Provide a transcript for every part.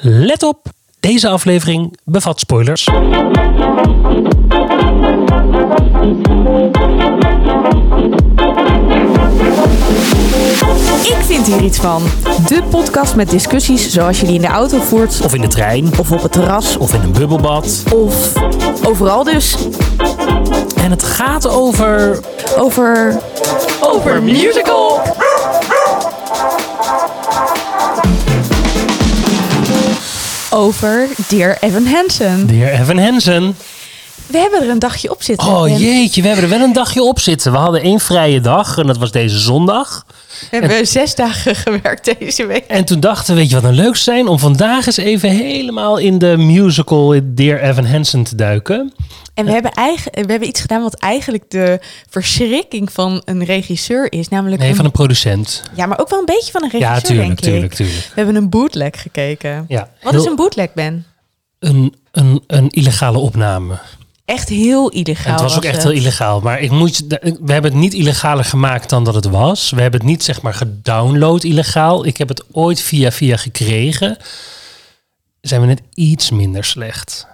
Let op, deze aflevering bevat spoilers. Ik vind hier iets van. De podcast met discussies zoals je die in de auto voert. Of in de trein, Of op het terras. of in een bubbelbad. Of overal dus. En het gaat over... Over... Over musical. Over Dear Evan Hansen. De heer Evan Hansen. We hebben er een dagje op zitten. Oh jeetje, we hebben er wel een dagje op zitten. We hadden één vrije dag en dat was deze zondag. We hebben zes dagen gewerkt deze week. En toen dachten we, weet je wat nou leuk zijn? Om vandaag eens even helemaal in de musical Dear Evan Hansen te duiken. En we hebben, eigen, we hebben iets gedaan wat eigenlijk de verschrikking van een regisseur is. Namelijk Nee, een- van een producent. Ja, maar ook wel een beetje van een regisseur, Ja, tuurlijk, denk ik. tuurlijk, tuurlijk. We hebben een bootleg gekeken. Ja, Wat heel- is een bootleg, Ben? een, een, een illegale opname. Echt heel illegaal. En het was ook echt het. heel illegaal. Maar ik moet, we hebben het niet illegaler gemaakt dan dat het was. We hebben het niet zeg maar gedownload illegaal. Ik heb het ooit via via gekregen. Zijn we net iets minder slecht.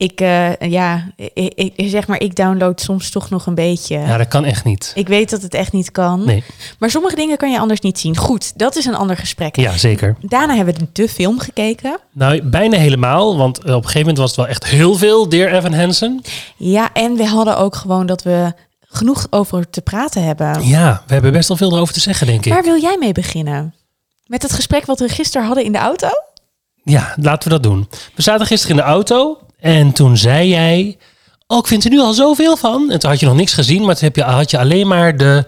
Ik, eh, ja, ik, ik- zeg maar, ik download soms toch nog een beetje. Ja, dat kan echt niet. Ik weet dat het echt niet kan. Nee, Maar sommige dingen kan je anders niet zien. Goed, dat is een ander gesprek. ja, zeker. Daarna hebben we de film gekeken. Nou, bijna helemaal. Want eh, op een gegeven moment was het wel echt heel veel, Dear Evan Hansen. Ja, en we hadden ook gewoon dat we genoeg over te praten hebben. Ja, we hebben best wel veel erover te zeggen, denk ik. Waar wil jij mee beginnen? Met het gesprek wat we gisteren hadden in de auto? Ja, laten we dat doen. We zaten gisteren in de auto en toen zei jij... Oh, ik vind er nu al zoveel van. En toen had je nog niks gezien, maar toen heb je, had je alleen maar de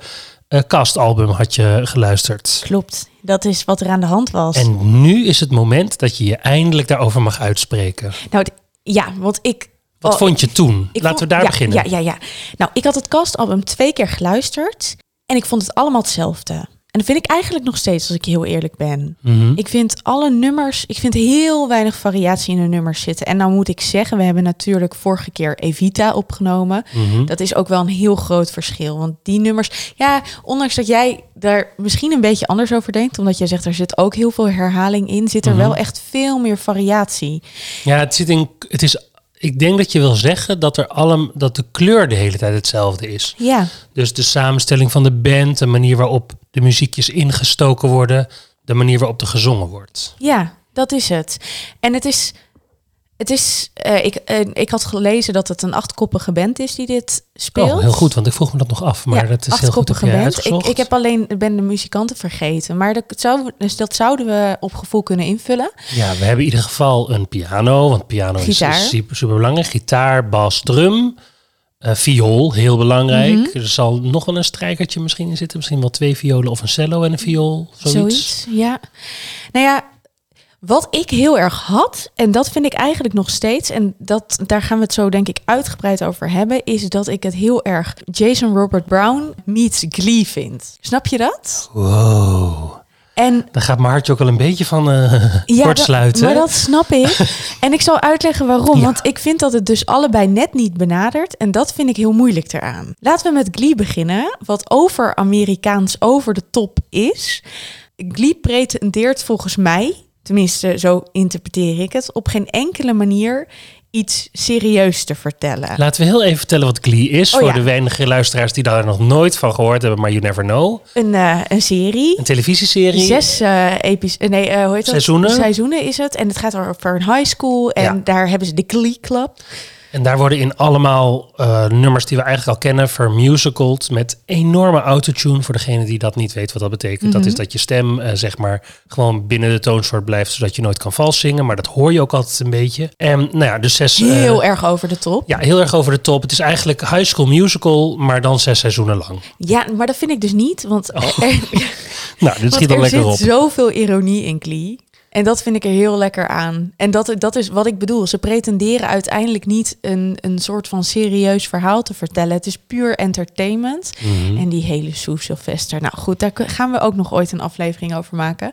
eh castalbum had je geluisterd. Klopt, dat is wat er aan de hand was. En nu is het moment dat je je eindelijk daarover mag uitspreken. Nou, ja, want ik... Wat oh, vond je toen? Laten vond- we daar ja, beginnen. Ja, ja, ja. Nou, ik had het castalbum twee keer geluisterd. En ik vond het allemaal hetzelfde. En dat vind ik eigenlijk nog steeds, als ik heel eerlijk ben. Mhm. Ik vind alle nummers, ik vind heel weinig variatie in de nummers zitten. En nou moet ik zeggen, we hebben natuurlijk vorige keer Evita opgenomen. Mhm. Dat is ook wel een heel groot verschil. Want die nummers, ja, ondanks dat jij daar misschien een beetje anders over denkt, omdat jij zegt er zit ook heel veel herhaling in, zit er Mhm. wel echt veel meer variatie. Ja, het zit in... Het is, ik denk dat je wil zeggen dat, er allem, dat de kleur de hele tijd hetzelfde is. Ja, Dus de samenstelling van de band, de manier waarop de muziekjes ingestoken worden, de manier waarop er gezongen wordt. ja, dat is het. En het is, het is, eh, ik, eh, ik had gelezen dat het een achtkoppige band is die dit speelt. Oh, heel goed, want ik vroeg me dat nog af. Maar ja, dat is heel goed. Heb band. Ik, ik heb alleen ben de muzikanten vergeten, maar dat, zou, dus dat zouden we op gevoel kunnen invullen. Ja, we hebben in ieder geval een piano, want piano Gitaar. is super, super belangrijk. Gitaar, bas, drum, eh, viool, heel belangrijk. Mhm. Er zal nog wel een strijkertje misschien in zitten. Misschien wel twee violen of een cello en een viool. Zoiets. Zoiets, ja. Nou ja, wat ik heel erg had, en dat vind ik eigenlijk nog steeds, en dat, daar gaan we het zo denk ik uitgebreid over hebben, is dat ik het heel erg Jason Robert Brown meets Glee vind. Snap je dat? Wow. En Dan gaat mijn hartje ook al een beetje van eh ja, kortsluiten. dat, maar dat snap ik. en ik zal uitleggen waarom. Ja. Want ik vind dat het dus allebei net niet benadert. En dat vind ik heel moeilijk eraan. Laten we met Glee beginnen. Wat over Amerikaans over de top is. Glee pretendeert volgens mij, tenminste zo interpreteer ik het, op geen enkele manier iets serieus te vertellen. Laten we heel even vertellen wat Glee is. Oh, voor ja. de weinige luisteraars die daar nog nooit van gehoord hebben. Maar you never know. Een, eh, een serie. Een televisieserie. Zes eh epis nee, eh, hoe heet dat? Seizoenen. Seizoenen is het. En het gaat over een high school. En Ja. daar hebben ze de Glee Club. En daar worden in allemaal eh, nummers die we eigenlijk al kennen vermusicald met enorme autotune. Voor degene die dat niet weet wat dat betekent. Dat Mhm. is dat je stem eh, zeg maar gewoon binnen de toonsoort blijft, zodat je nooit kan vals zingen. Maar dat hoor je ook altijd een beetje. En nou ja, dus zes... eh, Heel erg over de top. ja, heel erg over de top. Het is eigenlijk High School Musical, maar dan zes seizoenen lang. Ja, maar dat vind ik dus niet. Want er, Nou, dit schiet dan er lekker zit op. zoveel ironie in Glee. En dat vind ik er heel lekker aan. En dat, dat is wat ik bedoel. Ze pretenderen uiteindelijk niet een, een soort van serieus verhaal te vertellen. Het is puur entertainment. Mhm. En die hele Sue Sylvester. Nou goed, daar gaan we ook nog ooit een aflevering over maken.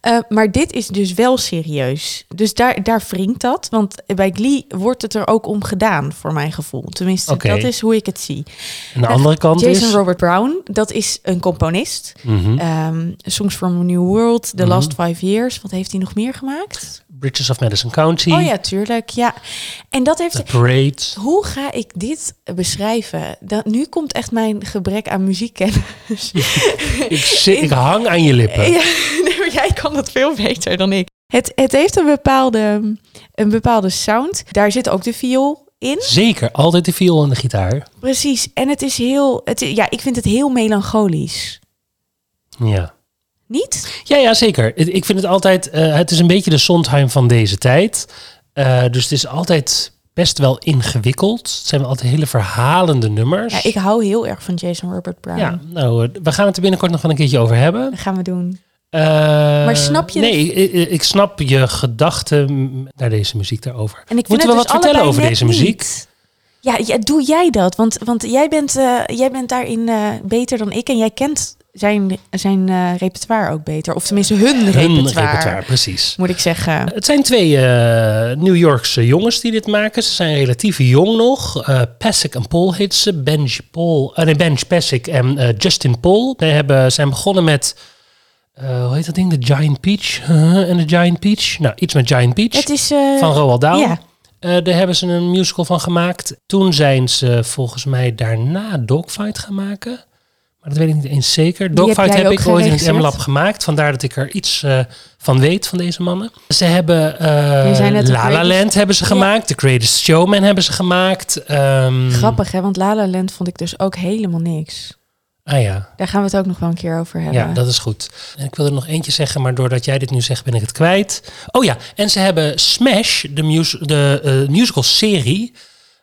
Eh, maar dit is dus wel serieus. Dus daar, daar wringt dat. Want bij Glee wordt het er ook om gedaan, voor mijn gevoel. Tenminste, dat is hoe ik het zie. En de andere kant Jason is... Robert Brown, dat is een componist. Ehm, Songs from a New World, The Mhm. Last Five Years. Wat heeft hij nog meer gemaakt? Bridges of Madison County. Oh ja, tuurlijk. Ja. En dat heeft... The Parade. Hoe ga ik dit beschrijven? Dat, nu komt echt mijn gebrek aan muziekkennis. Ik, zit, ik hang aan je lippen. Ja, nee, jij kan dat veel beter dan ik. Het, het heeft een bepaalde, een bepaalde sound. Daar zit ook de viool in. Zeker, altijd de viool en de gitaar. Precies. En het is heel... Het, is- ja, ik vind het heel melancholisch. Ja. Niet? Ja, ja, zeker. Ik vind het altijd, eh, het is een beetje de Sondheim van deze tijd. Eh, dus het is altijd best wel ingewikkeld. Het zijn altijd hele verhalende nummers. Ja, ik hou heel erg van Jason Robert Brown. Ja, nou, eh, we gaan het er binnenkort nog wel een keertje over hebben. Dat gaan we doen. maar snap je Nee, ik, ik- snap je gedachten naar deze muziek daarover. En ik Moeten we wat dus vertellen over deze muziek? niet. Ja, ja, doe jij dat? Want, want jij, bent, jij bent daarin beter dan ik. En jij kent zijn, zijn eh, repertoire ook beter. Of tenminste hun, Hun repertoire, repertoire, precies. Moet ik zeggen. Het zijn twee eh, New Yorkse jongens die dit maken. Ze zijn relatief jong nog. Pasek en Paul heet ze. Benji Paul, nee, Benj Pasek en Justin Paul. Zij hebben, zijn begonnen met, hoe heet dat ding? De Giant Peach. En de Giant Peach. Nou, iets met Giant Peach. Het is... van Roald Dahl. ja. Daar hebben ze een musical van gemaakt. Toen zijn ze volgens mij daarna Dogfight gaan maken. Maar dat weet ik niet eens zeker. Dogfight heb, ik ooit in het? M-Lab gemaakt. Vandaar dat ik er iets eh, van weet van deze mannen. Ze hebben La La Greatest- Land hebben ze Ja. gemaakt. The Greatest Showman hebben ze gemaakt. Ehm, Grappig, hè? Want La La Land vond ik dus ook helemaal niks. Ah ja. Daar gaan we het ook nog wel een keer over hebben. Ja, dat is goed. En ik wil er nog eentje zeggen, maar doordat jij dit nu zegt, ben ik het kwijt. Oh ja, en ze hebben Smash, de, mus de eh, musical serie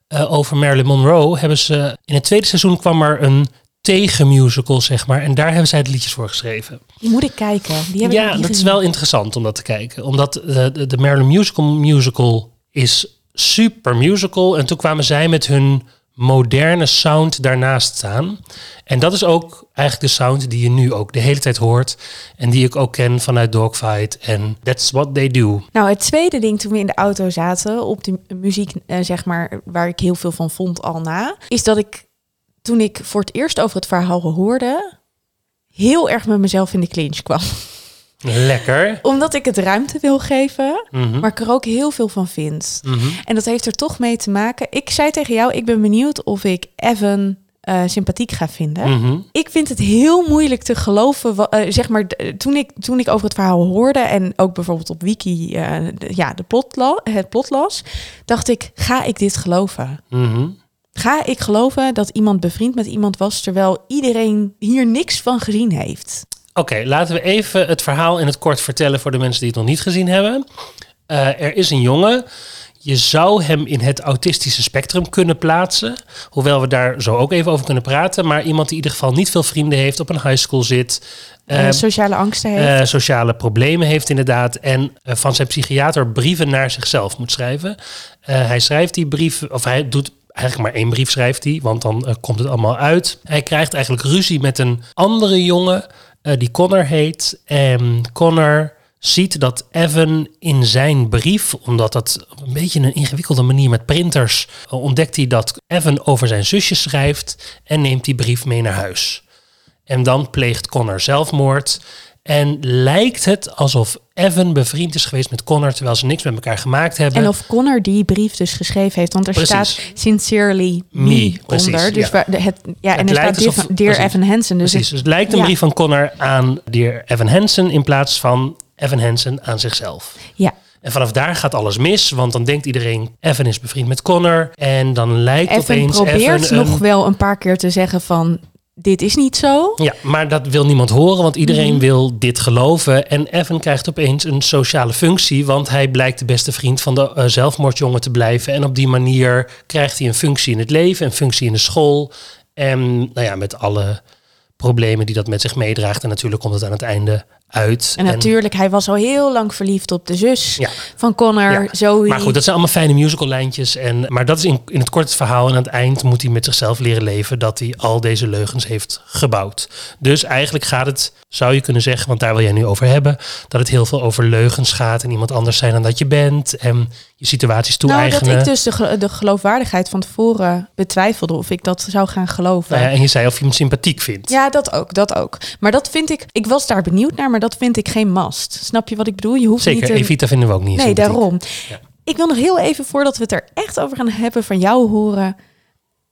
eh, over Marilyn Monroe, hebben ze in het tweede seizoen kwam er een tegenmusical, zeg maar. En daar hebben zij de liedjes voor geschreven. Die moet ik kijken. Die heb Ja, dat is wel interessant om dat te kijken. Omdat de, de, Musical musical is super musical. En toen kwamen zij met hun moderne sound daarnaast staan. En dat is ook eigenlijk de sound die je nu ook de hele tijd hoort. En die ik ook ken vanuit Dogfight. En that's what they do. Nou, het tweede ding toen we in de auto zaten, op de muziek, eh, zeg maar, waar ik heel veel van vond al na, is dat ik toen ik voor het eerst over het verhaal hoorde, heel erg met mezelf in de clinch kwam. Lekker. Omdat ik het ruimte wil geven, Mhm. maar ik er ook heel veel van vind. Mhm. En dat heeft er toch mee te maken. Ik zei tegen jou, ik ben benieuwd of ik Evan eh, sympathiek ga vinden. Mhm. Ik vind het heel moeilijk te geloven. eh, zeg maar, toen ik, toen ik over het verhaal hoorde en ook bijvoorbeeld op Wiki eh, de- ja, de plot het plot las, dacht ik: ga ik dit geloven? Mhm. Ga ik geloven dat iemand bevriend met iemand was terwijl iedereen hier niks van gezien heeft? Oké, laten we even het verhaal in het kort vertellen voor de mensen die het nog niet gezien hebben. Eh, er is een jongen. Je zou hem in het autistische spectrum kunnen plaatsen. Hoewel we daar zo ook even over kunnen praten. Maar iemand die in ieder geval niet veel vrienden heeft, op een high school zit. Eh, sociale angsten heeft. eh, sociale problemen heeft inderdaad. En van zijn psychiater brieven naar zichzelf moet schrijven. Hij schrijft die brief, of hij doet eigenlijk maar één brief schrijft hij, want dan eh, komt het allemaal uit. Hij krijgt eigenlijk ruzie met een andere jongen eh, die Connor heet. En Connor ziet dat Evan in zijn brief, omdat dat een beetje een ingewikkelde manier met printers, eh, ontdekt hij dat Evan over zijn zusje schrijft en neemt die brief mee naar huis. En dan pleegt Connor zelfmoord. En lijkt het alsof Evan bevriend is geweest met Connor, terwijl ze niks met elkaar gemaakt hebben. En of Connor die brief dus geschreven heeft, want er Precies. staat sincerely me, Me, precies, onder. Dus ja. waar- het, ja, en er lijkt staat alsof- Dear, Dear precies. Evan Hansen. Dus Precies, dus het lijkt een ja. brief van Connor aan Dear Evan Hansen in plaats van Evan Hansen aan zichzelf. ja, En vanaf daar gaat alles mis, want dan denkt iedereen Evan is bevriend met Connor. En dan lijkt Evan opeens probeert Evan nog een- wel een paar keer te zeggen van dit is niet zo. Ja, maar dat wil niemand horen, want iedereen Mhm. wil dit geloven. En Evan krijgt opeens een sociale functie, want hij blijkt de beste vriend van de eh, zelfmoordjongen te blijven. En op die manier krijgt hij een functie in het leven, een functie in de school. En nou ja, met alle problemen die dat met zich meedraagt. En natuurlijk komt het aan het einde uit. En natuurlijk, hij was al heel lang verliefd op de zus Ja. van Connor, Ja, Zoe. Maar goed, dat zijn allemaal fijne musical lijntjes. En, maar dat is in, in het kort het verhaal. En aan het eind moet hij met zichzelf leren leven dat hij al deze leugens heeft gebouwd. Dus eigenlijk gaat het, zou je kunnen zeggen, want daar wil jij nu over hebben, dat het heel veel over leugens gaat en iemand anders zijn dan dat je bent. En je situaties nou, toe-eigenen. dat ik dus de geloofwaardigheid van tevoren betwijfelde of ik dat zou gaan geloven. Nou ja, en je zei of je hem sympathiek vindt. Ja, dat ook, dat ook. Maar dat vind ik, ik was daar benieuwd naar, maar dat vind ik geen must. Snap je wat ik bedoel? Je hoeft Zeker, niet te... Evita vinden we ook niet Nee, daarom. Ja. Ik wil nog heel even, voordat we het er echt over gaan hebben, van jou horen.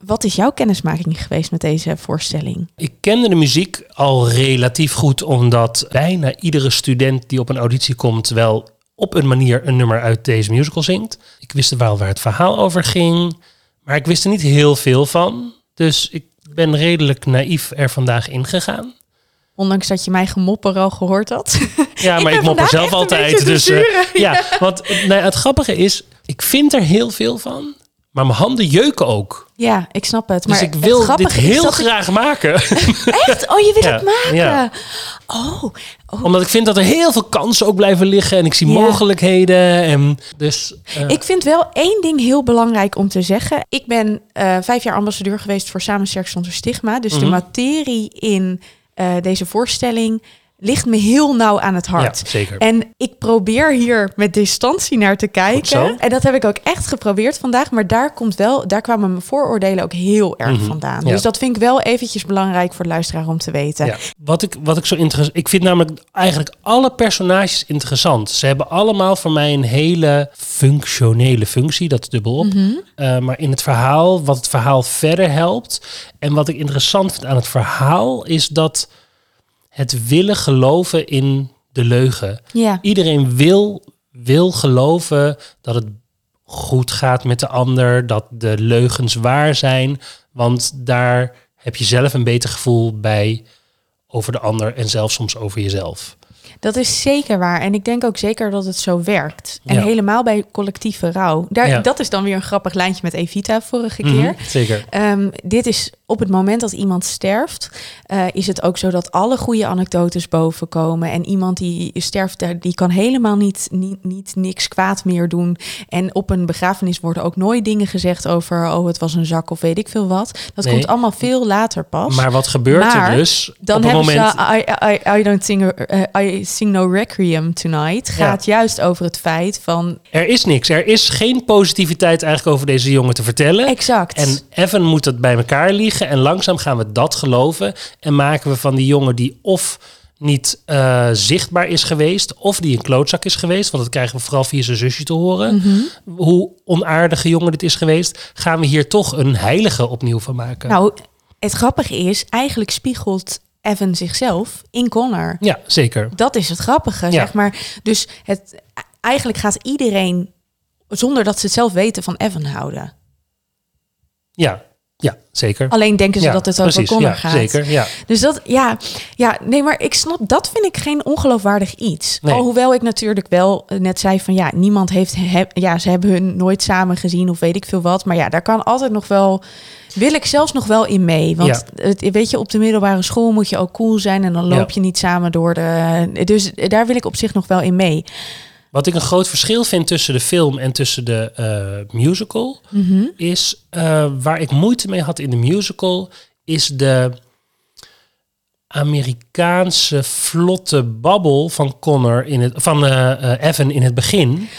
Wat is jouw kennismaking geweest met deze voorstelling? Ik kende de muziek al relatief goed, omdat bijna iedere student die op een auditie komt wel op een manier een nummer uit deze musical zingt. Ik wist wel waar het verhaal over ging, maar ik wist er niet heel veel van. Dus ik ben redelijk naïef er vandaag ingegaan. Ondanks dat je mij gemopper al gehoord had. Ja, maar ben ik mopper zelf altijd. Dus eh, zure, ja, want nou, het grappige is, ik vind er heel veel van, maar mijn handen jeuken ook. ja, ik snap het. Dus maar ik het wil dit heel ik- graag maken. Echt? Oh, je wil Ja, het maken? ja. Oh, oh. Omdat ik vind dat er heel veel kansen ook blijven liggen. En ik zie Ja. mogelijkheden. En dus eh, Ik vind wel één ding heel belangrijk om te zeggen. Ik ben eh, vijf jaar ambassadeur geweest voor Samen Sterk Zonder Stigma. Dus de Mhm. materie in eh, deze voorstelling ligt me heel nauw aan het hart. ja, zeker. En ik probeer hier met distantie naar te kijken. En dat heb ik ook echt geprobeerd vandaag. Maar daar komt wel, daar kwamen mijn vooroordelen ook heel erg Mhm, vandaan. ja. Dus dat vind ik wel eventjes belangrijk voor de luisteraar om te weten. Ja. Wat, ik, wat ik zo interessant... Ik vind namelijk eigenlijk alle personages interessant. Ze hebben allemaal voor mij een hele functionele functie. Dat is dubbel op. Mhm. Eh, maar in het verhaal, wat het verhaal verder helpt... En wat ik interessant vind aan het verhaal... is dat het willen geloven in de leugen. Ja. Iedereen wil, wil geloven dat het goed gaat met de ander, dat de leugens waar zijn, want daar heb je zelf een beter gevoel bij over de ander en zelfs soms over jezelf. Dat is zeker waar. En ik denk ook zeker dat het zo werkt. En Ja. helemaal bij collectieve rouw. Daar, Ja. Dat is dan weer een grappig lijntje met Evita vorige Mhm, keer. zeker. Ehm, dit is op het moment dat iemand sterft, eh, is het ook zo dat alle goede anekdotes bovenkomen. En iemand die sterft, die kan helemaal niet, niet, niet niks kwaad meer doen. En op een begrafenis worden ook nooit dingen gezegd over, oh het was een zak of weet ik veel wat. Dat Nee. komt allemaal veel later pas. Maar wat gebeurt Maar er dus dan op het hebben moment... ze I, I, I don't sing, a- I sing no requiem tonight. Gaat juist over het feit van Er is niks. Er is geen positiviteit eigenlijk over deze jongen te vertellen. exact. En Evan moet dat bij elkaar En langzaam gaan we dat geloven. En maken we van die jongen die of niet eh, zichtbaar is geweest. Of die een klootzak is geweest. Want dat krijgen we vooral via zijn zusje te horen. Mhm. Hoe onaardige jongen dit is geweest. Gaan we hier toch een heilige opnieuw van maken. Nou, het grappige is, eigenlijk spiegelt Evan zichzelf in Connor. ja, zeker. Dat is het grappige, Ja. zeg maar. Dus het, eigenlijk gaat iedereen, zonder dat ze het zelf weten, van Evan houden. Ja, ja zeker. Alleen denken ze ja, dat het over precies. Connor ja, gaat. Zeker, ja. Dus dat, ja, ja, nee, maar ik snap, dat vind ik geen ongeloofwaardig iets. Nee. Alhoewel ik natuurlijk wel eh, net zei van, ja, niemand heeft, heb, ja, ze hebben hun nooit samen gezien of weet ik veel wat. Maar ja, daar kan altijd nog wel, wil ik zelfs nog wel in mee. Want het, weet je, op de middelbare school moet je ook cool zijn en dan loop je niet samen door de, dus daar wil ik op zich nog wel in mee. Wat ik een groot verschil vind tussen de film en tussen de eh, musical, Mhm. is eh, waar ik moeite mee had in de musical, is de Amerikaanse vlotte babbel van Connor in het, van eh, Evan in het begin.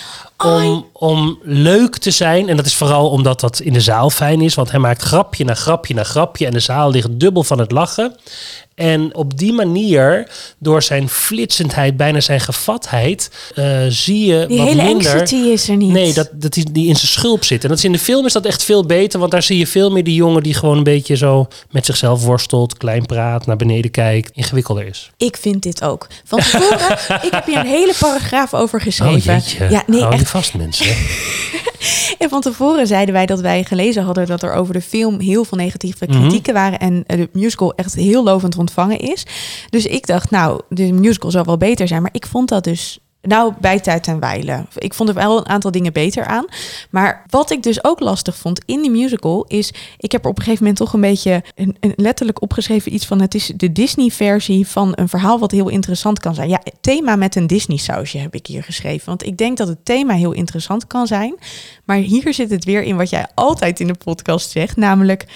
Om, om leuk te zijn. En dat is vooral omdat dat in de zaal fijn is. Want hij maakt grapje na grapje na grapje. En de zaal ligt dubbel van het lachen. En op die manier, door zijn flitsendheid, bijna zijn gevatheid, eh, zie je Die wat hele minder... anxiety is er niet. Nee, dat, dat die, die in zijn schulp zit. En dat is in de film is dat echt veel beter. Want daar zie je veel meer die jongen die gewoon een beetje zo met zichzelf worstelt, klein praat, naar beneden kijkt, ingewikkelder is. Ik vind dit ook. Van tevoren, ik heb hier een hele paragraaf over geschreven. Oh jeetje. Ja, nee, Hou je echt vast mensen. En van tevoren zeiden wij dat wij gelezen hadden dat er over de film heel veel negatieve Mhm. kritieken waren en de musical echt heel lovend ontvangen is. Dus ik dacht, nou, de musical zal wel beter zijn, maar ik vond dat dus. Nou, bij tijd en wijle. Ik vond er wel een aantal dingen beter aan. Maar wat ik dus ook lastig vond in die musical is... ik heb er op een gegeven moment toch een beetje een, een letterlijk opgeschreven iets van... het is de Disney-versie van een verhaal wat heel interessant kan zijn. Ja, thema met een Disney-sausje heb ik hier geschreven. Want ik denk dat het thema heel interessant kan zijn. Maar hier zit het weer in wat jij altijd in de podcast zegt. Namelijk,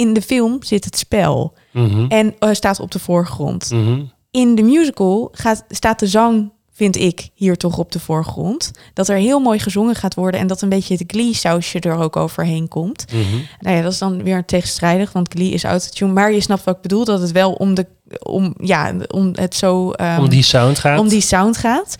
in de film zit het spel. Mhm, En eh, staat op de voorgrond. mhm. In de musical gaat, staat de zang vind ik hier toch op de voorgrond. Dat er heel mooi gezongen gaat worden en dat een beetje het Glee-sausje er ook overheen komt. Mhm. Nou ja, dat is dan weer tegenstrijdig, want Glee is autotune. Maar je snapt wat ik bedoel, dat het wel om, de, om, ja, om het zo... ehm, Om die sound gaat. om die sound gaat.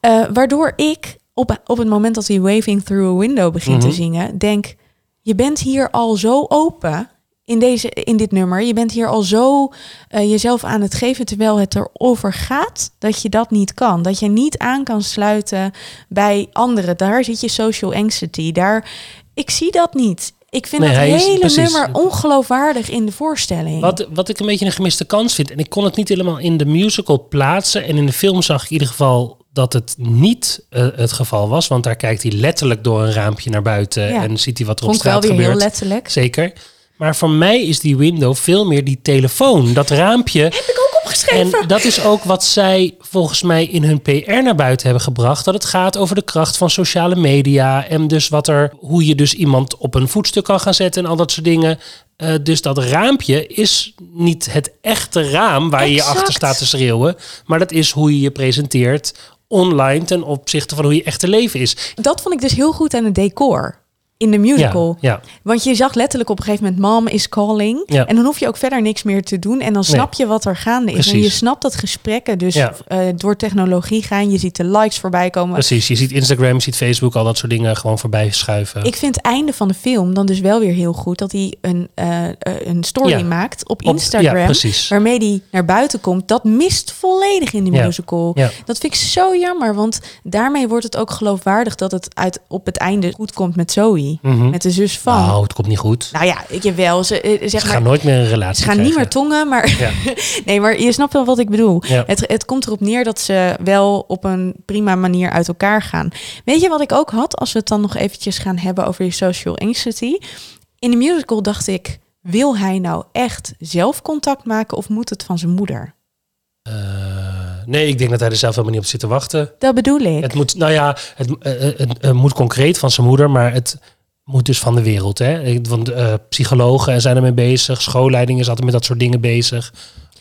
Eh, waardoor ik op, op het moment dat hij Waving Through a Window begint Mhm. te zingen, denk: je bent hier al zo open in, deze, in dit nummer. Je bent hier al zo eh, jezelf aan het geven terwijl het erover gaat dat je dat niet kan. Dat je niet aan kan sluiten bij anderen. Daar zit je social anxiety. Daar, ik zie dat niet. Ik vind Nee, is- hele nummer ongeloofwaardig in de voorstelling. Wat, wat ik een beetje een gemiste kans vind. En ik kon het niet helemaal in de musical plaatsen. En in de film zag ik in ieder geval dat het niet eh, het geval was. Want daar kijkt hij letterlijk door een raampje naar buiten. Ja. En ziet hij wat er op ik wel straat weer gebeurt. heel letterlijk. Zeker. Maar voor mij is die window veel meer die telefoon. Dat raampje. Heb ik ook opgeschreven. En dat is ook wat zij volgens mij in hun PR naar buiten hebben gebracht. Dat het gaat over de kracht van sociale media. En dus wat er, hoe je dus iemand op een voetstuk kan gaan zetten en al dat soort dingen. Eh, dus dat raampje is niet het echte raam waar je je achter staat te schreeuwen. Maar dat is hoe je je presenteert online ten opzichte van hoe je echte leven is. Dat vond ik dus heel goed aan het decor in de musical. Ja, ja. Want je zag letterlijk op een gegeven moment mom is calling. Ja. En dan hoef je ook verder niks meer te doen. En dan snap je wat er gaande is. En je snapt dat gesprekken dus Ja. eh, door technologie gaan. Je ziet de likes voorbij komen. Precies. Je ziet Instagram, je ziet Facebook, al dat soort dingen gewoon voorbij schuiven. Ik vind het einde van de film dan dus wel weer heel goed. Dat hij een, eh, eh, een story maakt op Op- Instagram. Waarmee die naar buiten komt. Dat mist volledig in de musical. Dat vind ik zo jammer. Want daarmee wordt het ook geloofwaardig dat het uit, op het einde goed komt met Zoe. Met de zus van. Nou, het komt niet goed. Nou ja, ik heb wel. Ze, eh, zeg Ze maar, gaan nooit meer een relatie ze gaan niet meer tongen, maar Ja. nee, maar je snapt wel wat ik bedoel. Ja. Het, het komt erop neer dat ze wel op een prima manier uit elkaar gaan. Weet je wat ik ook had, als we het dan nog eventjes gaan hebben over je social anxiety? In de musical dacht ik, wil hij nou echt zelf contact maken of moet het van zijn moeder? Eh, nee, ik denk dat hij er zelf helemaal niet op zit te wachten. Dat bedoel ik. Het moet, nou ja, het, eh, het, moet concreet van zijn moeder, maar het moet dus van de wereld. Hè? Want eh, psychologen zijn ermee bezig, schoolleiding is altijd met dat soort dingen bezig.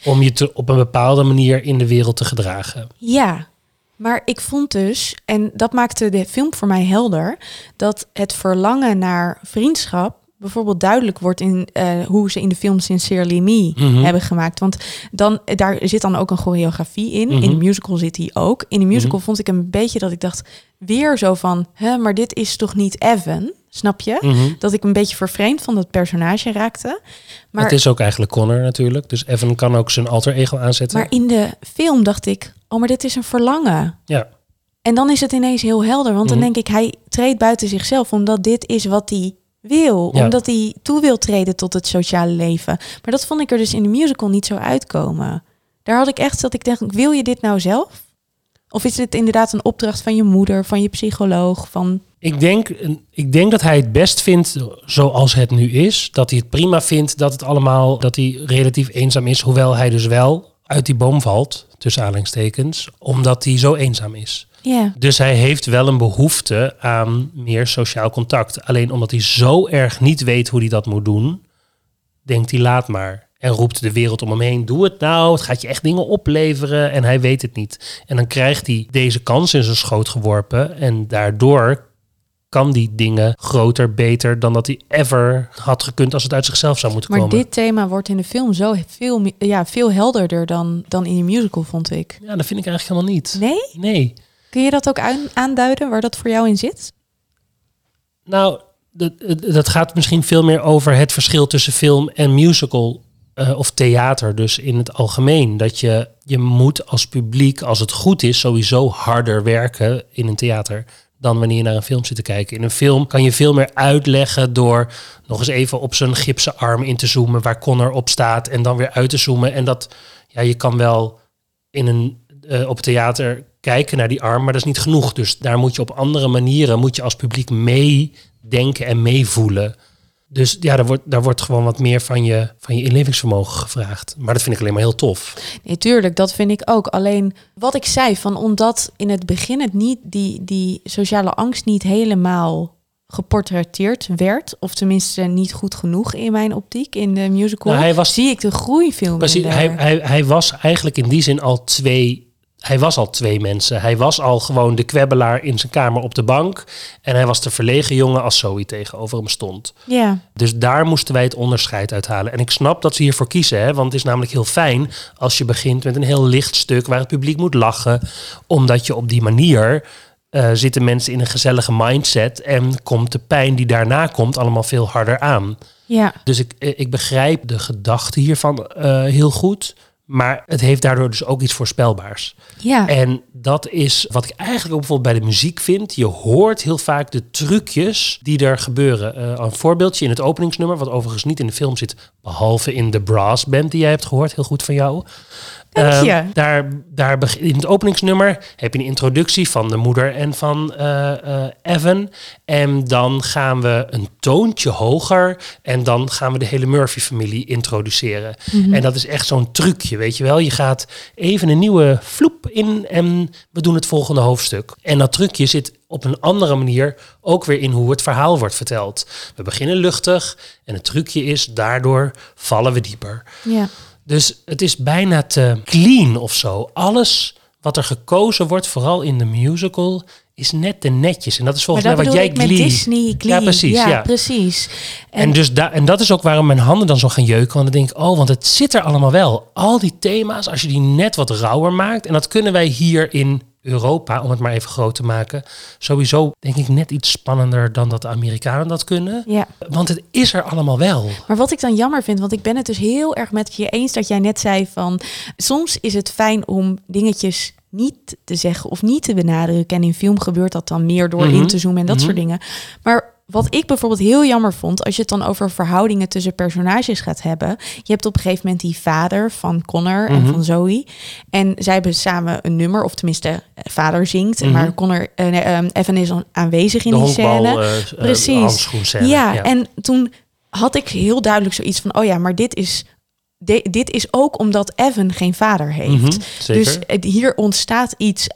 Om je te, op een bepaalde manier in de wereld te gedragen. Ja, maar ik vond dus, en dat maakte de film voor mij helder, dat het verlangen naar vriendschap bijvoorbeeld duidelijk wordt in eh, hoe ze in de film Sincerely Me Mhm. hebben gemaakt. Want dan, daar zit dan ook een choreografie in. In de Mhm. musical zit die ook. In de musical Mhm. vond ik een beetje dat ik dacht, weer zo van, hè, maar dit is toch niet Evan? Snap je? Dat ik een beetje vervreemd van dat personage raakte. Maar Het is ook eigenlijk Connor natuurlijk. Dus Evan kan ook zijn alter ego aanzetten. Maar in de film dacht ik, oh, maar dit is een verlangen. Ja. En dan is het ineens heel helder, want dan denk ik, hij treedt buiten zichzelf, omdat dit is wat hij wil. Ja. Omdat hij toe wil treden tot het sociale leven. Maar dat vond ik er dus in de musical niet zo uitkomen. Daar had ik echt dat ik dacht, wil je dit nou zelf? Of is dit inderdaad een opdracht van je moeder, van je psycholoog, van... Ik denk, ik denk dat hij het best vindt zoals het nu is. Dat hij het prima vindt dat het allemaal, dat hij relatief eenzaam is. Hoewel hij dus wel uit die boom valt, tussen aanhalingstekens, omdat hij zo eenzaam is. Ja, Dus hij heeft wel een behoefte aan meer sociaal contact. Alleen omdat hij zo erg niet weet hoe hij dat moet doen, denkt hij laat maar. En roept de wereld om hem heen, doe het nou, het gaat je echt dingen opleveren. En hij weet het niet. En dan krijgt hij deze kans in zijn schoot geworpen. En daardoor kan die dingen groter, beter dan dat hij ever had gekund als het uit zichzelf zou moeten maar komen. dit thema wordt in de film zo veel, ja, veel helderder dan, dan in de musical, vond ik. Ja, dat vind ik eigenlijk helemaal niet. Nee? Nee. Kun je dat ook aan- aanduiden, waar dat voor jou in zit? Nou, dat, dat gaat misschien veel meer over het verschil tussen film en musical eh, of theater, dus in het algemeen. Dat je, je moet als publiek, als het goed is, sowieso harder werken in een theater dan wanneer je naar een film zit te kijken. In een film kan je veel meer uitleggen door nog eens even op zijn gipsen arm in te zoomen waar Connor op staat en dan weer uit te zoomen. En dat, ja, je kan wel in een, eh, op theater kijken naar die arm, maar dat is niet genoeg. Dus daar moet je op andere manieren, moet je als publiek meedenken en meevoelen. Dus ja, daar wordt, daar wordt gewoon wat meer van je, van je inlevingsvermogen gevraagd. Maar dat vind ik alleen maar heel tof. Nee, tuurlijk, dat vind ik ook. Alleen wat ik zei, van omdat in het begin het niet, die, die sociale angst niet helemaal geportretteerd werd, of tenminste niet goed genoeg in mijn optiek in de musical, Nou, hij was- zie ik de groei veel Precies, hij, hij, hij was eigenlijk in die zin al twee hij was al twee mensen. Hij was al gewoon de kwebbelaar in zijn kamer op de bank. En hij was de verlegen jongen als Zoe tegenover hem stond. Ja, Dus daar moesten wij het onderscheid uithalen. En ik snap dat ze hiervoor kiezen, hè? want het is namelijk heel fijn als je begint met een heel licht stuk waar het publiek moet lachen. Omdat je op die manier eh, zitten mensen in een gezellige mindset en komt de pijn die daarna komt allemaal veel harder aan. ja. Dus ik, eh, ik begrijp de gedachte hiervan eh, heel goed. Maar het heeft daardoor dus ook iets voorspelbaars. Ja, En dat is wat ik eigenlijk ook bijvoorbeeld bij de muziek vind. Je hoort heel vaak de trucjes die er gebeuren. Eh, een voorbeeldje in het openingsnummer, wat overigens niet in de film zit, behalve in de brass band die jij hebt gehoord, heel goed van jou. Dank je. Eh, daar, daar in het openingsnummer heb je een introductie van de moeder en van eh, eh, Evan. En dan gaan we een toontje hoger en dan gaan we de hele Murphy-familie introduceren. En dat is echt zo'n trucje, weet je wel. Je gaat even een nieuwe vloep in en we doen het volgende hoofdstuk. En dat trucje zit op een andere manier ook weer in hoe het verhaal wordt verteld. We beginnen luchtig en het trucje is, daardoor vallen we dieper. ja. Dus het is bijna te clean of zo. Alles wat er gekozen wordt, vooral in de musical, is net te netjes. En dat is volgens dat mij wat jij met Glee... Disney, Glee. Ja, precies. Ja, precies. En, dus da en dat is ook waarom mijn handen dan zo gaan jeuken. Want dan denk ik, oh, want het zit er allemaal wel. Al die thema's, als je die net wat rauwer maakt. En dat kunnen wij hier in Europa, om het maar even groot te maken. Sowieso denk ik net iets spannender dan dat de Amerikanen dat kunnen. Ja. Want het is er allemaal wel. Maar wat ik dan jammer vind, want ik ben het dus heel erg met je eens dat jij net zei van soms is het fijn om dingetjes niet te zeggen of niet te benadrukken. En in film gebeurt dat dan meer door Mhm. in te zoomen en dat Mhm. soort dingen. Maar wat ik bijvoorbeeld heel jammer vond, als je het dan over verhoudingen tussen personages gaat hebben. Je hebt op een gegeven moment die vader van Connor en Mhm. van Zoe. En zij hebben samen een nummer, of tenminste, eh, vader zingt. Mhm. Maar Connor, eh, nee, ehm, Evan is aan- aanwezig in de die scène. eh, Precies. handschoenscène. Ja, en toen had ik heel duidelijk zoiets van, oh ja, maar dit is, de- dit is ook omdat Evan geen vader heeft. Mhm. Dus hier ontstaat iets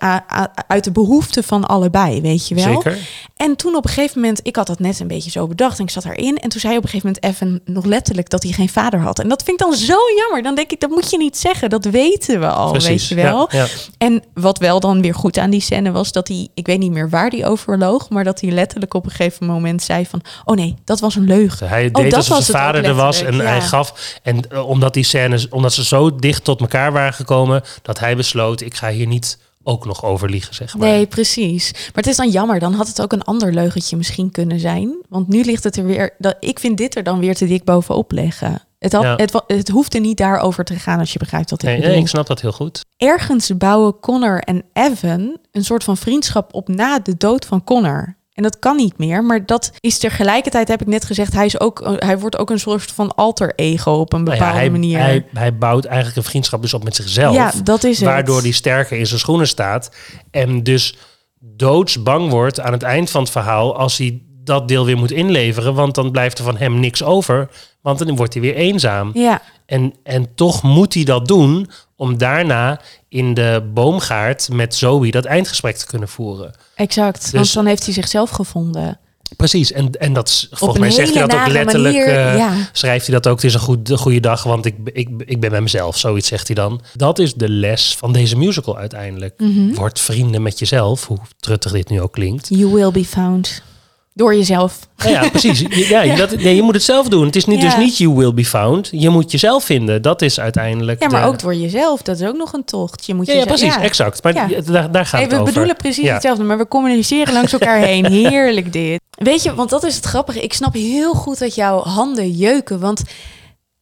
uit de behoefte van allebei, weet je wel. Zeker. En toen op een gegeven moment, ik had dat net een beetje zo bedacht en ik zat erin. En toen zei op een gegeven moment Evan nog letterlijk dat hij geen vader had. En dat vind ik dan zo jammer. Dan denk ik, dat moet je niet zeggen. Dat weten we al, weet je wel. Ja, ja. En wat wel dan weer goed aan die scène was dat hij, ik weet niet meer waar die overloog, maar dat hij letterlijk op een gegeven moment zei van, oh nee, dat was een leugen. Hij Oh, deed dat alsof zijn het vader er was en hij gaf. En eh, omdat die scènes, omdat ze zo dicht tot elkaar waren gekomen, dat hij besloot: ik ga hier niet ook nog over liegen, zeg maar. Nee, precies. Maar het is dan jammer. Dan had het ook een ander leugentje misschien kunnen zijn. Want nu ligt het er weer. Dat, ik vind dit er dan weer te dik bovenop leggen. Het, had, Ja. het, het hoefde niet daarover te gaan als je begrijpt wat ik Nee, bedoel. nee, ik snap dat heel goed. Ergens bouwen Connor en Evan een soort van vriendschap op na de dood van Connor. En dat kan niet meer, maar dat is tegelijkertijd, heb ik net gezegd, hij, is ook, hij wordt ook een soort van alter ego op een Nou bepaalde ja, hij, manier. Hij, hij bouwt eigenlijk een vriendschap dus op met zichzelf. ja, dat is het. waardoor hij sterker in zijn schoenen staat. En dus doodsbang wordt aan het eind van het verhaal als hij dat deel weer moet inleveren. Want dan blijft er van hem niks over. Want dan wordt hij weer eenzaam. Ja, En, en toch moet hij dat doen om daarna in de boomgaard met Zoe dat eindgesprek te kunnen voeren. exact. Want Dus- dan heeft hij zichzelf gevonden. Precies, en, en dat is, volgens mij zegt hij dat ook letterlijk. manier, eh, ja. Schrijft hij dat ook, het is een goed, goede dag, want ik, ik, ik ben bij mezelf. Zoiets zegt hij dan. Dat is de les van deze musical uiteindelijk. Mhm. Word vrienden met jezelf, hoe truttig dit nu ook klinkt. You will be found. Door jezelf. Ja, precies. Ja, ja, dat, nee, je moet het zelf doen. Het is niet, Ja. dus niet you will be found. Je moet jezelf vinden. Dat is uiteindelijk Ja, maar de- ook door jezelf. Dat is ook nog een tocht. Je moet Ja, jezelf- precies, exact. Maar daar, daar gaat Hey, het we over. bedoelen precies hetzelfde, maar we communiceren langs elkaar heen. Heerlijk dit. Weet je, want dat is het grappige. Ik snap heel goed dat jouw handen jeuken. Want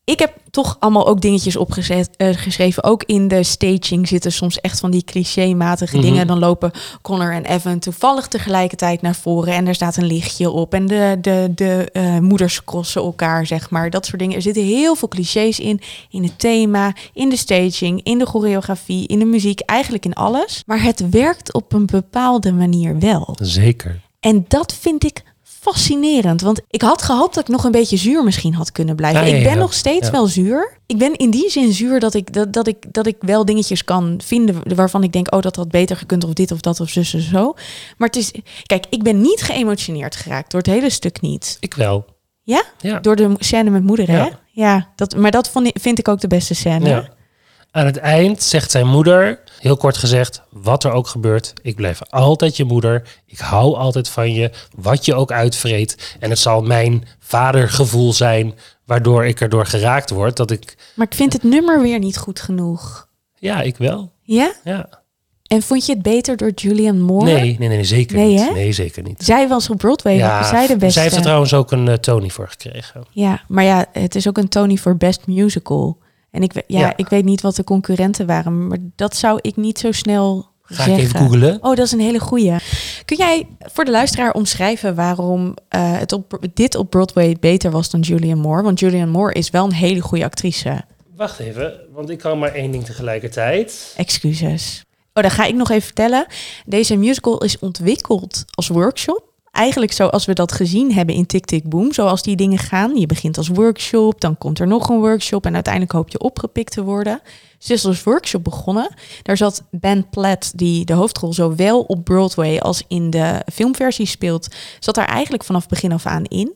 ik heb toch allemaal ook dingetjes opgezet, eh, geschreven. Ook in de staging zitten soms echt van die clichématige Mhm. dingen. Dan lopen Connor en Evan toevallig tegelijkertijd naar voren. En er staat een lichtje op. En de, de, de eh, moeders crossen elkaar, zeg maar. Dat soort dingen. Er zitten heel veel clichés in. In het thema, in de staging, in de choreografie, in de muziek. Eigenlijk in alles. Maar het werkt op een bepaalde manier wel. Zeker. En dat vind ik fascinerend. Want ik had gehoopt dat ik nog een beetje zuur misschien had kunnen blijven. Ja, ja, ik ben nog steeds wel zuur. Ik ben in die zin zuur dat ik, dat, dat, ik, dat ik wel dingetjes kan vinden waarvan ik denk, oh, dat had beter gekund of dit of dat of zus en zo. Maar het is, kijk, ik ben niet geëmotioneerd geraakt door het hele stuk niet. Ik wel. Ja? Ja. Door de scène met moeder, hè? Ja. Dat, maar dat vond vind ik ook de beste scène. Ja. Aan het eind zegt zijn moeder, heel kort gezegd, wat er ook gebeurt, ik blijf altijd je moeder. Ik hou altijd van je, wat je ook uitvreet. En het zal mijn vadergevoel zijn, waardoor ik erdoor geraakt word. Dat ik, Maar ik vind het nummer weer niet goed genoeg. ja, ik wel. Ja? Ja. En vond je het beter door Julianne Moore? Nee, nee, nee, zeker Nee, niet. hè? Nee, zeker niet. Zij was op Broadway, Ja, zij de beste. zij heeft er trouwens ook een eh, Tony voor gekregen. Ja, maar ja, het is ook een Tony voor Best Musical. En ik, ja, Ja. ik weet niet wat de concurrenten waren, maar dat zou ik niet zo snel Ga zeggen. ik even googlen. Oh, dat is een hele goeie. Kun jij voor de luisteraar omschrijven waarom eh, het op, dit op Broadway beter was dan Julianne Moore? Want Julianne Moore is wel een hele goede actrice. Wacht even, want ik kan maar één ding tegelijkertijd. Excuses. Oh, dan ga ik nog even vertellen. Deze musical is ontwikkeld als workshop. Eigenlijk zoals we dat gezien hebben in Tick Tick Boom. Zoals die dingen gaan. Je begint als workshop, dan komt er nog een workshop... en uiteindelijk hoop je opgepikt te worden. Dus als workshop begonnen. Daar zat Ben Platt, die de hoofdrol zowel op Broadway... als in de filmversie speelt... zat daar eigenlijk vanaf begin af aan in.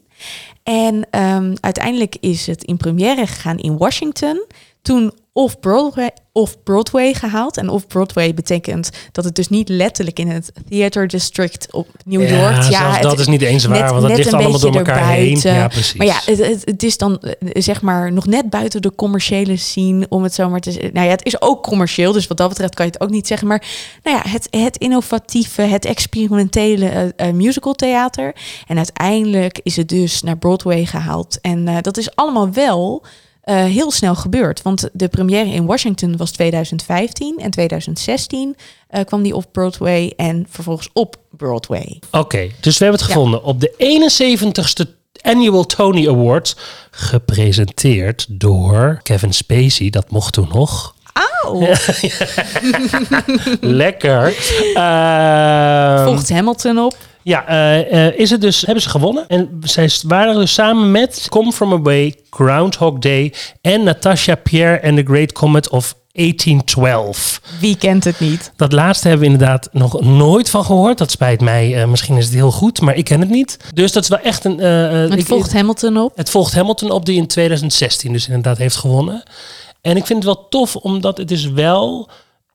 En ehm, uiteindelijk is het in première gegaan in Washington. Toen off-Broadway, off-Broadway gehaald. En off-Broadway betekent dat het dus niet letterlijk in het Theater District op New York... Ja, het- dat is niet eens waar, net- want dat ligt allemaal door elkaar heen. Ja, precies. Maar ja, het, het, het is dan eh, zeg maar nog net buiten de commerciële scene, om het zo maar te zeggen. Nou ja, het is ook commercieel, dus wat dat betreft kan je het ook niet zeggen. Maar nou ja, het, het innovatieve, het experimentele eh, eh, musicaltheater. En uiteindelijk is het dus naar Broadway gehaald. En dat is allemaal wel eh, heel snel gebeurd. Want de première in Washington was 2015 en 2016 eh, kwam die op Broadway en vervolgens op Broadway. Oké, dus we hebben het Ja. gevonden. Op de 71ste Annual Tony Awards, gepresenteerd door Kevin Spacey. Dat mocht toen nog. Lekker. Ehm, Volgt Hamilton op. Ja, eh, eh, is het dus, hebben ze gewonnen. En zij waren dus samen met Come From Away, Groundhog Day en Natasha Pierre and the Great Comet of 1812. Wie kent het niet? Dat laatste hebben we inderdaad nog nooit van gehoord. Dat spijt mij. Eh, misschien is het heel goed, maar ik ken het niet. Dus dat is wel echt een... Het ik- volgt Hamilton op. het volgt Hamilton op, die in 2016 dus inderdaad heeft gewonnen. En ik vind het wel tof, omdat het is wel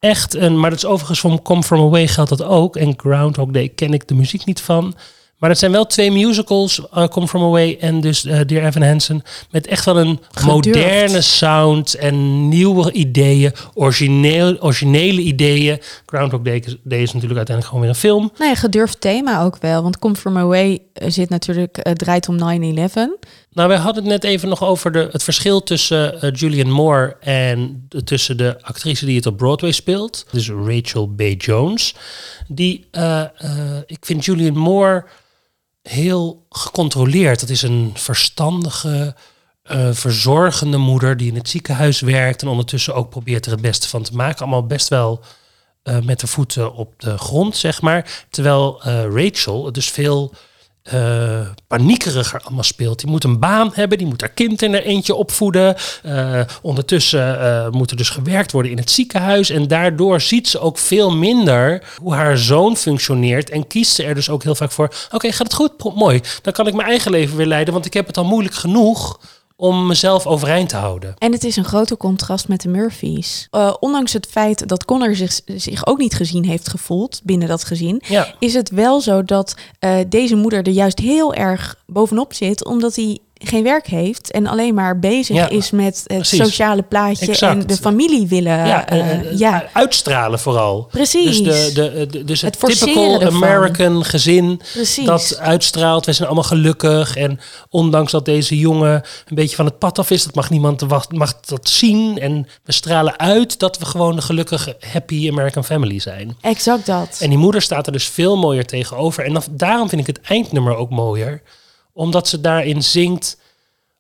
echt een... Maar dat is overigens van Come From Away geldt dat ook. En Groundhog Day ken ik de muziek niet van. Maar het zijn wel twee musicals, eh, Come From Away en dus eh Dear Evan Hansen... met echt wel een Gedurfd. moderne sound en nieuwe ideeën, origineel, originele ideeën. Groundhog Day is, Day is natuurlijk uiteindelijk gewoon weer een film. Nou ja, gedurfd thema ook wel. Want Come From Away eh, zit natuurlijk, draait om 9-11. Nou, we hadden het net even nog over de, het verschil tussen eh, Julianne Moore en de- tussen de actrice die het op Broadway speelt. Dus Rachel B. Jones. Die, eh, eh, ik vind Julianne Moore heel gecontroleerd. Dat is een verstandige, verzorgende moeder die in het ziekenhuis werkt en ondertussen ook probeert er het beste van te maken. Allemaal best wel met de voeten op de grond, zeg maar. Terwijl Rachel het dus veel eh, paniekeriger allemaal speelt. Die moet een baan hebben, die moet haar kind in er eentje opvoeden. Eh, ondertussen eh, moet er dus gewerkt worden in het ziekenhuis. En daardoor ziet ze ook veel minder hoe haar zoon functioneert. En kiest ze er dus ook heel vaak voor. Oké, gaat het goed? Mooi. Dan kan ik mijn eigen leven weer leiden, want ik heb het al moeilijk genoeg om mezelf overeind te houden. En het is een grote contrast met de Murphys. Eh, ondanks het feit dat Connor zich, zich ook niet gezien heeft gevoeld binnen dat gezin, Ja. is het wel zo dat eh, deze moeder er juist heel erg bovenop zit, omdat hij geen werk heeft en alleen maar bezig Ja, is met het precies. sociale plaatje Exact. en de familie willen. ja, eh, eh, eh, ja, uitstralen vooral. precies. Dus, de, de, dus het, typical ervan. American gezin precies. dat uitstraalt. We zijn allemaal gelukkig. En ondanks dat deze jongen een beetje van het pad af is, dat mag niemand te wacht, mag dat zien. En we stralen uit dat we gewoon een gelukkige, happy American family zijn. exact dat. En die moeder staat er dus veel mooier tegenover. En dan, daarom vind ik het eindnummer ook mooier. Omdat ze daarin zingt.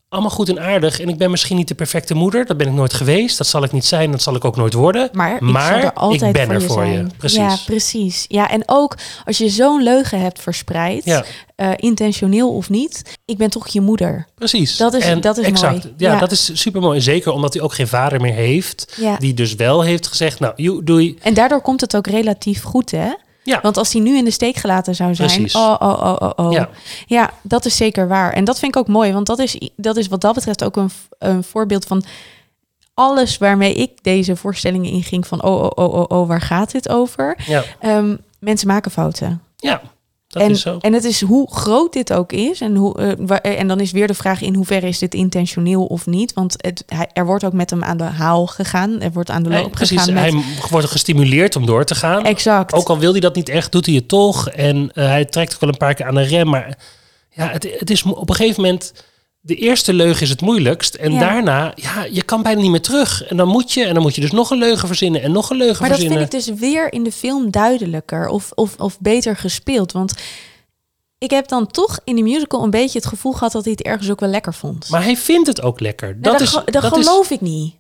Allemaal goed en aardig. En ik ben misschien niet de perfecte moeder. Dat ben ik nooit geweest. Dat zal ik niet zijn. Dat zal ik ook nooit worden. Maar, Maar ik, zal er altijd ik ben voor er je voor je. Precies. Ja, precies. Ja, en ook als je zo'n leugen hebt verspreid, Ja. eh, intentioneel of niet, ik ben toch je moeder. Precies. Dat is- en dat is exact. mooi. Ja, Ja. dat is super mooi. Zeker omdat hij ook geen vader meer heeft. Ja. Die dus wel heeft gezegd, nou, doei. En daardoor komt het ook relatief goed, hè? Ja, Want als hij nu in de steek gelaten zou zijn, Precies. oh, oh, oh, oh, oh. Ja. Ja. dat is zeker waar. En dat vind ik ook mooi, want dat is, dat is wat dat betreft ook een, een voorbeeld van alles waarmee ik deze voorstellingen inging van oh, oh, oh, oh, oh waar gaat dit over? Ja, Ehm, mensen maken fouten. ja dat en, is zo. en het is hoe groot dit ook is. En, hoe, eh, wa- en dan is weer de vraag in hoeverre is dit intentioneel of niet. Want het, hij, er wordt ook met hem aan de haal gegaan. Er wordt aan de Nee, loop precies, gegaan. Met, hij wordt gestimuleerd om door te gaan. exact. Ook al wil hij dat niet echt, doet hij het toch. En eh, hij trekt ook wel een paar keer aan de rem. Maar ja, het, het is op een gegeven moment... De eerste leugen is het moeilijkst. En Ja. daarna, ja, je kan bijna niet meer terug. En dan moet je, en dan moet je dus nog een leugen verzinnen en nog een leugen maar dat vind verzinnen. ik dus weer in de film duidelijker of, of, of beter gespeeld. Want ik heb dan toch in de musical een beetje het gevoel gehad dat hij het ergens ook wel lekker vond. Maar hij vindt het ook lekker. Nee, Dat, dat is, dat, dat is, geloof ik niet.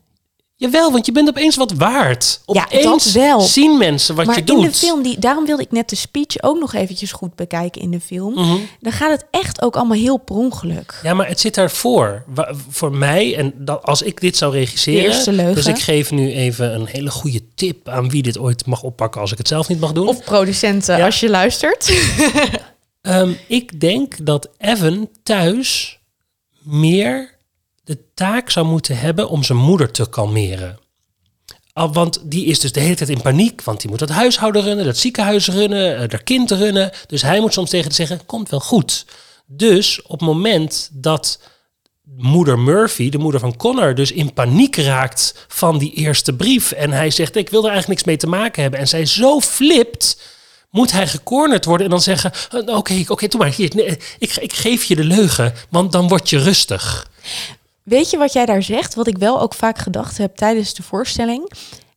Jawel, want je bent opeens wat waard. Ja, Opeens dat wel. zien mensen wat maar je in doet. de film, die, daarom wilde ik net de speech ook nog eventjes goed bekijken in de film. Mhm. Dan gaat het echt ook allemaal heel per ongeluk. Ja, maar het zit daarvoor. Wa- Voor mij, en dat, als ik dit zou regisseren... Dus ik geef nu even een hele goede tip aan wie dit ooit mag oppakken... als ik het zelf niet mag doen. Of producenten, Ja. als je luistert. Ehm, ik denk dat Evan thuis meer de taak zou moeten hebben om zijn moeder te kalmeren. Al, want die is dus de hele tijd in paniek, want die moet dat huishouden runnen, dat ziekenhuis runnen, eh, dat kind runnen. Dus hij moet soms tegen haar zeggen, komt wel goed. Dus op het moment dat moeder Murphy, de moeder van Connor, dus in paniek raakt van die eerste brief. En hij zegt, ik wil er eigenlijk niks mee te maken hebben. En zij zo flipt, moet hij gecornerd worden en dan zeggen, "Eh, oké, oké, doe maar, ik, ik geef je de leugen, want dan word je rustig. Weet je wat jij daar zegt? Wat ik wel ook vaak gedacht heb tijdens de voorstelling.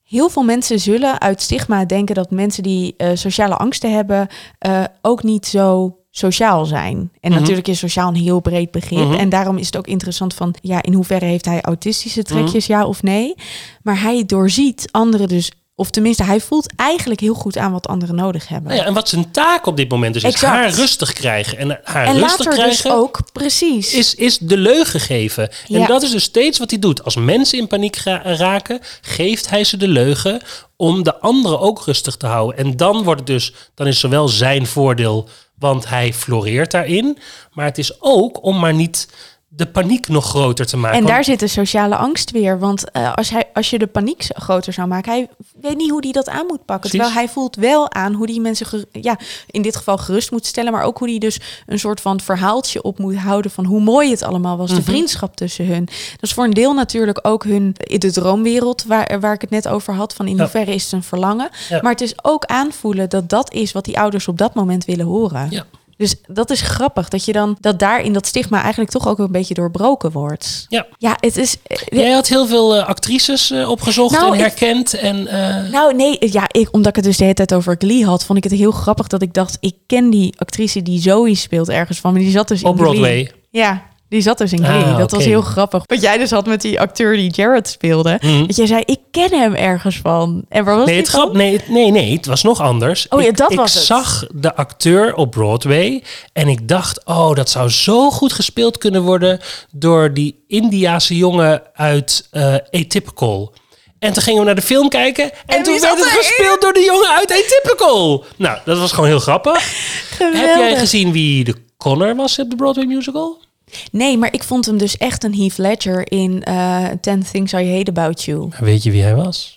Heel veel mensen zullen uit stigma denken dat mensen die eh, sociale angsten hebben eh, ook niet zo sociaal zijn. En Mhm. natuurlijk is sociaal een heel breed begrip. Mhm. En daarom is het ook interessant van, ja, in hoeverre heeft hij autistische Mhm. trekjes, ja of nee? Maar hij doorziet anderen dus, of tenminste, hij voelt eigenlijk heel goed aan wat anderen nodig hebben. Nou ja, en wat zijn taak op dit moment dus is, haar rustig krijgen. En haar en rustig later krijgen dus ook, precies. is, is de leugen geven. En dat is dus steeds wat hij doet. Als mensen in paniek raken, geeft hij ze de leugen om de anderen ook rustig te houden. En dan wordt het dus, dan is zowel zijn voordeel, want hij floreert daarin. Maar het is ook om maar niet de paniek nog groter te maken. En daar zit de sociale angst weer. Want eh, als, hij, als je de paniek groter zou maken, hij weet niet hoe hij dat aan moet pakken. Precies. Terwijl hij voelt wel aan hoe die mensen, ja, in dit geval gerust moet stellen. Maar ook hoe hij dus een soort van verhaaltje op moet houden van hoe mooi het allemaal was. Mhm. De vriendschap tussen hun. Dat is voor een deel natuurlijk ook hun, in de droomwereld waar, waar ik het net over had. Van in Ja. hoeverre is het een verlangen. Ja. Maar het is ook aanvoelen dat dat is wat die ouders op dat moment willen horen. Ja. Dus dat is grappig, dat je dan dat daar in dat stigma eigenlijk toch ook een beetje doorbroken wordt. Ja. Ja, het is. eh, Jij had heel veel eh, actrices eh, opgezocht Nou, en ik- herkend. En, Nou, nee, ja, ik, omdat ik het dus de hele tijd over Glee had, vond ik het heel grappig dat ik dacht, ik ken die actrice die Zoe speelt ergens van, maar die zat dus in op Glee. Broadway. Ja, die zat dus in Glee. Ah, dat was heel grappig. Wat jij dus had met die acteur die Jared speelde. Mhm. Dat jij zei, ik ken hem ergens van. En waar was Nee, het grap, nee, nee, nee, het was nog anders. Oh ja, ik, dat ik was het. zag de acteur op Broadway en ik dacht, oh, dat zou zo goed gespeeld kunnen worden door die Indiase jongen uit eh Atypical. En toen gingen we naar de film kijken en, En toen werd het gespeeld door de jongen uit Atypical. Nou, dat was gewoon heel grappig. Heb jij Geweldig. gezien wie de Connor was op de Broadway musical? Nee, maar ik vond hem dus echt een Heath Ledger in eh Ten Things I Hate About You. Weet je wie hij was?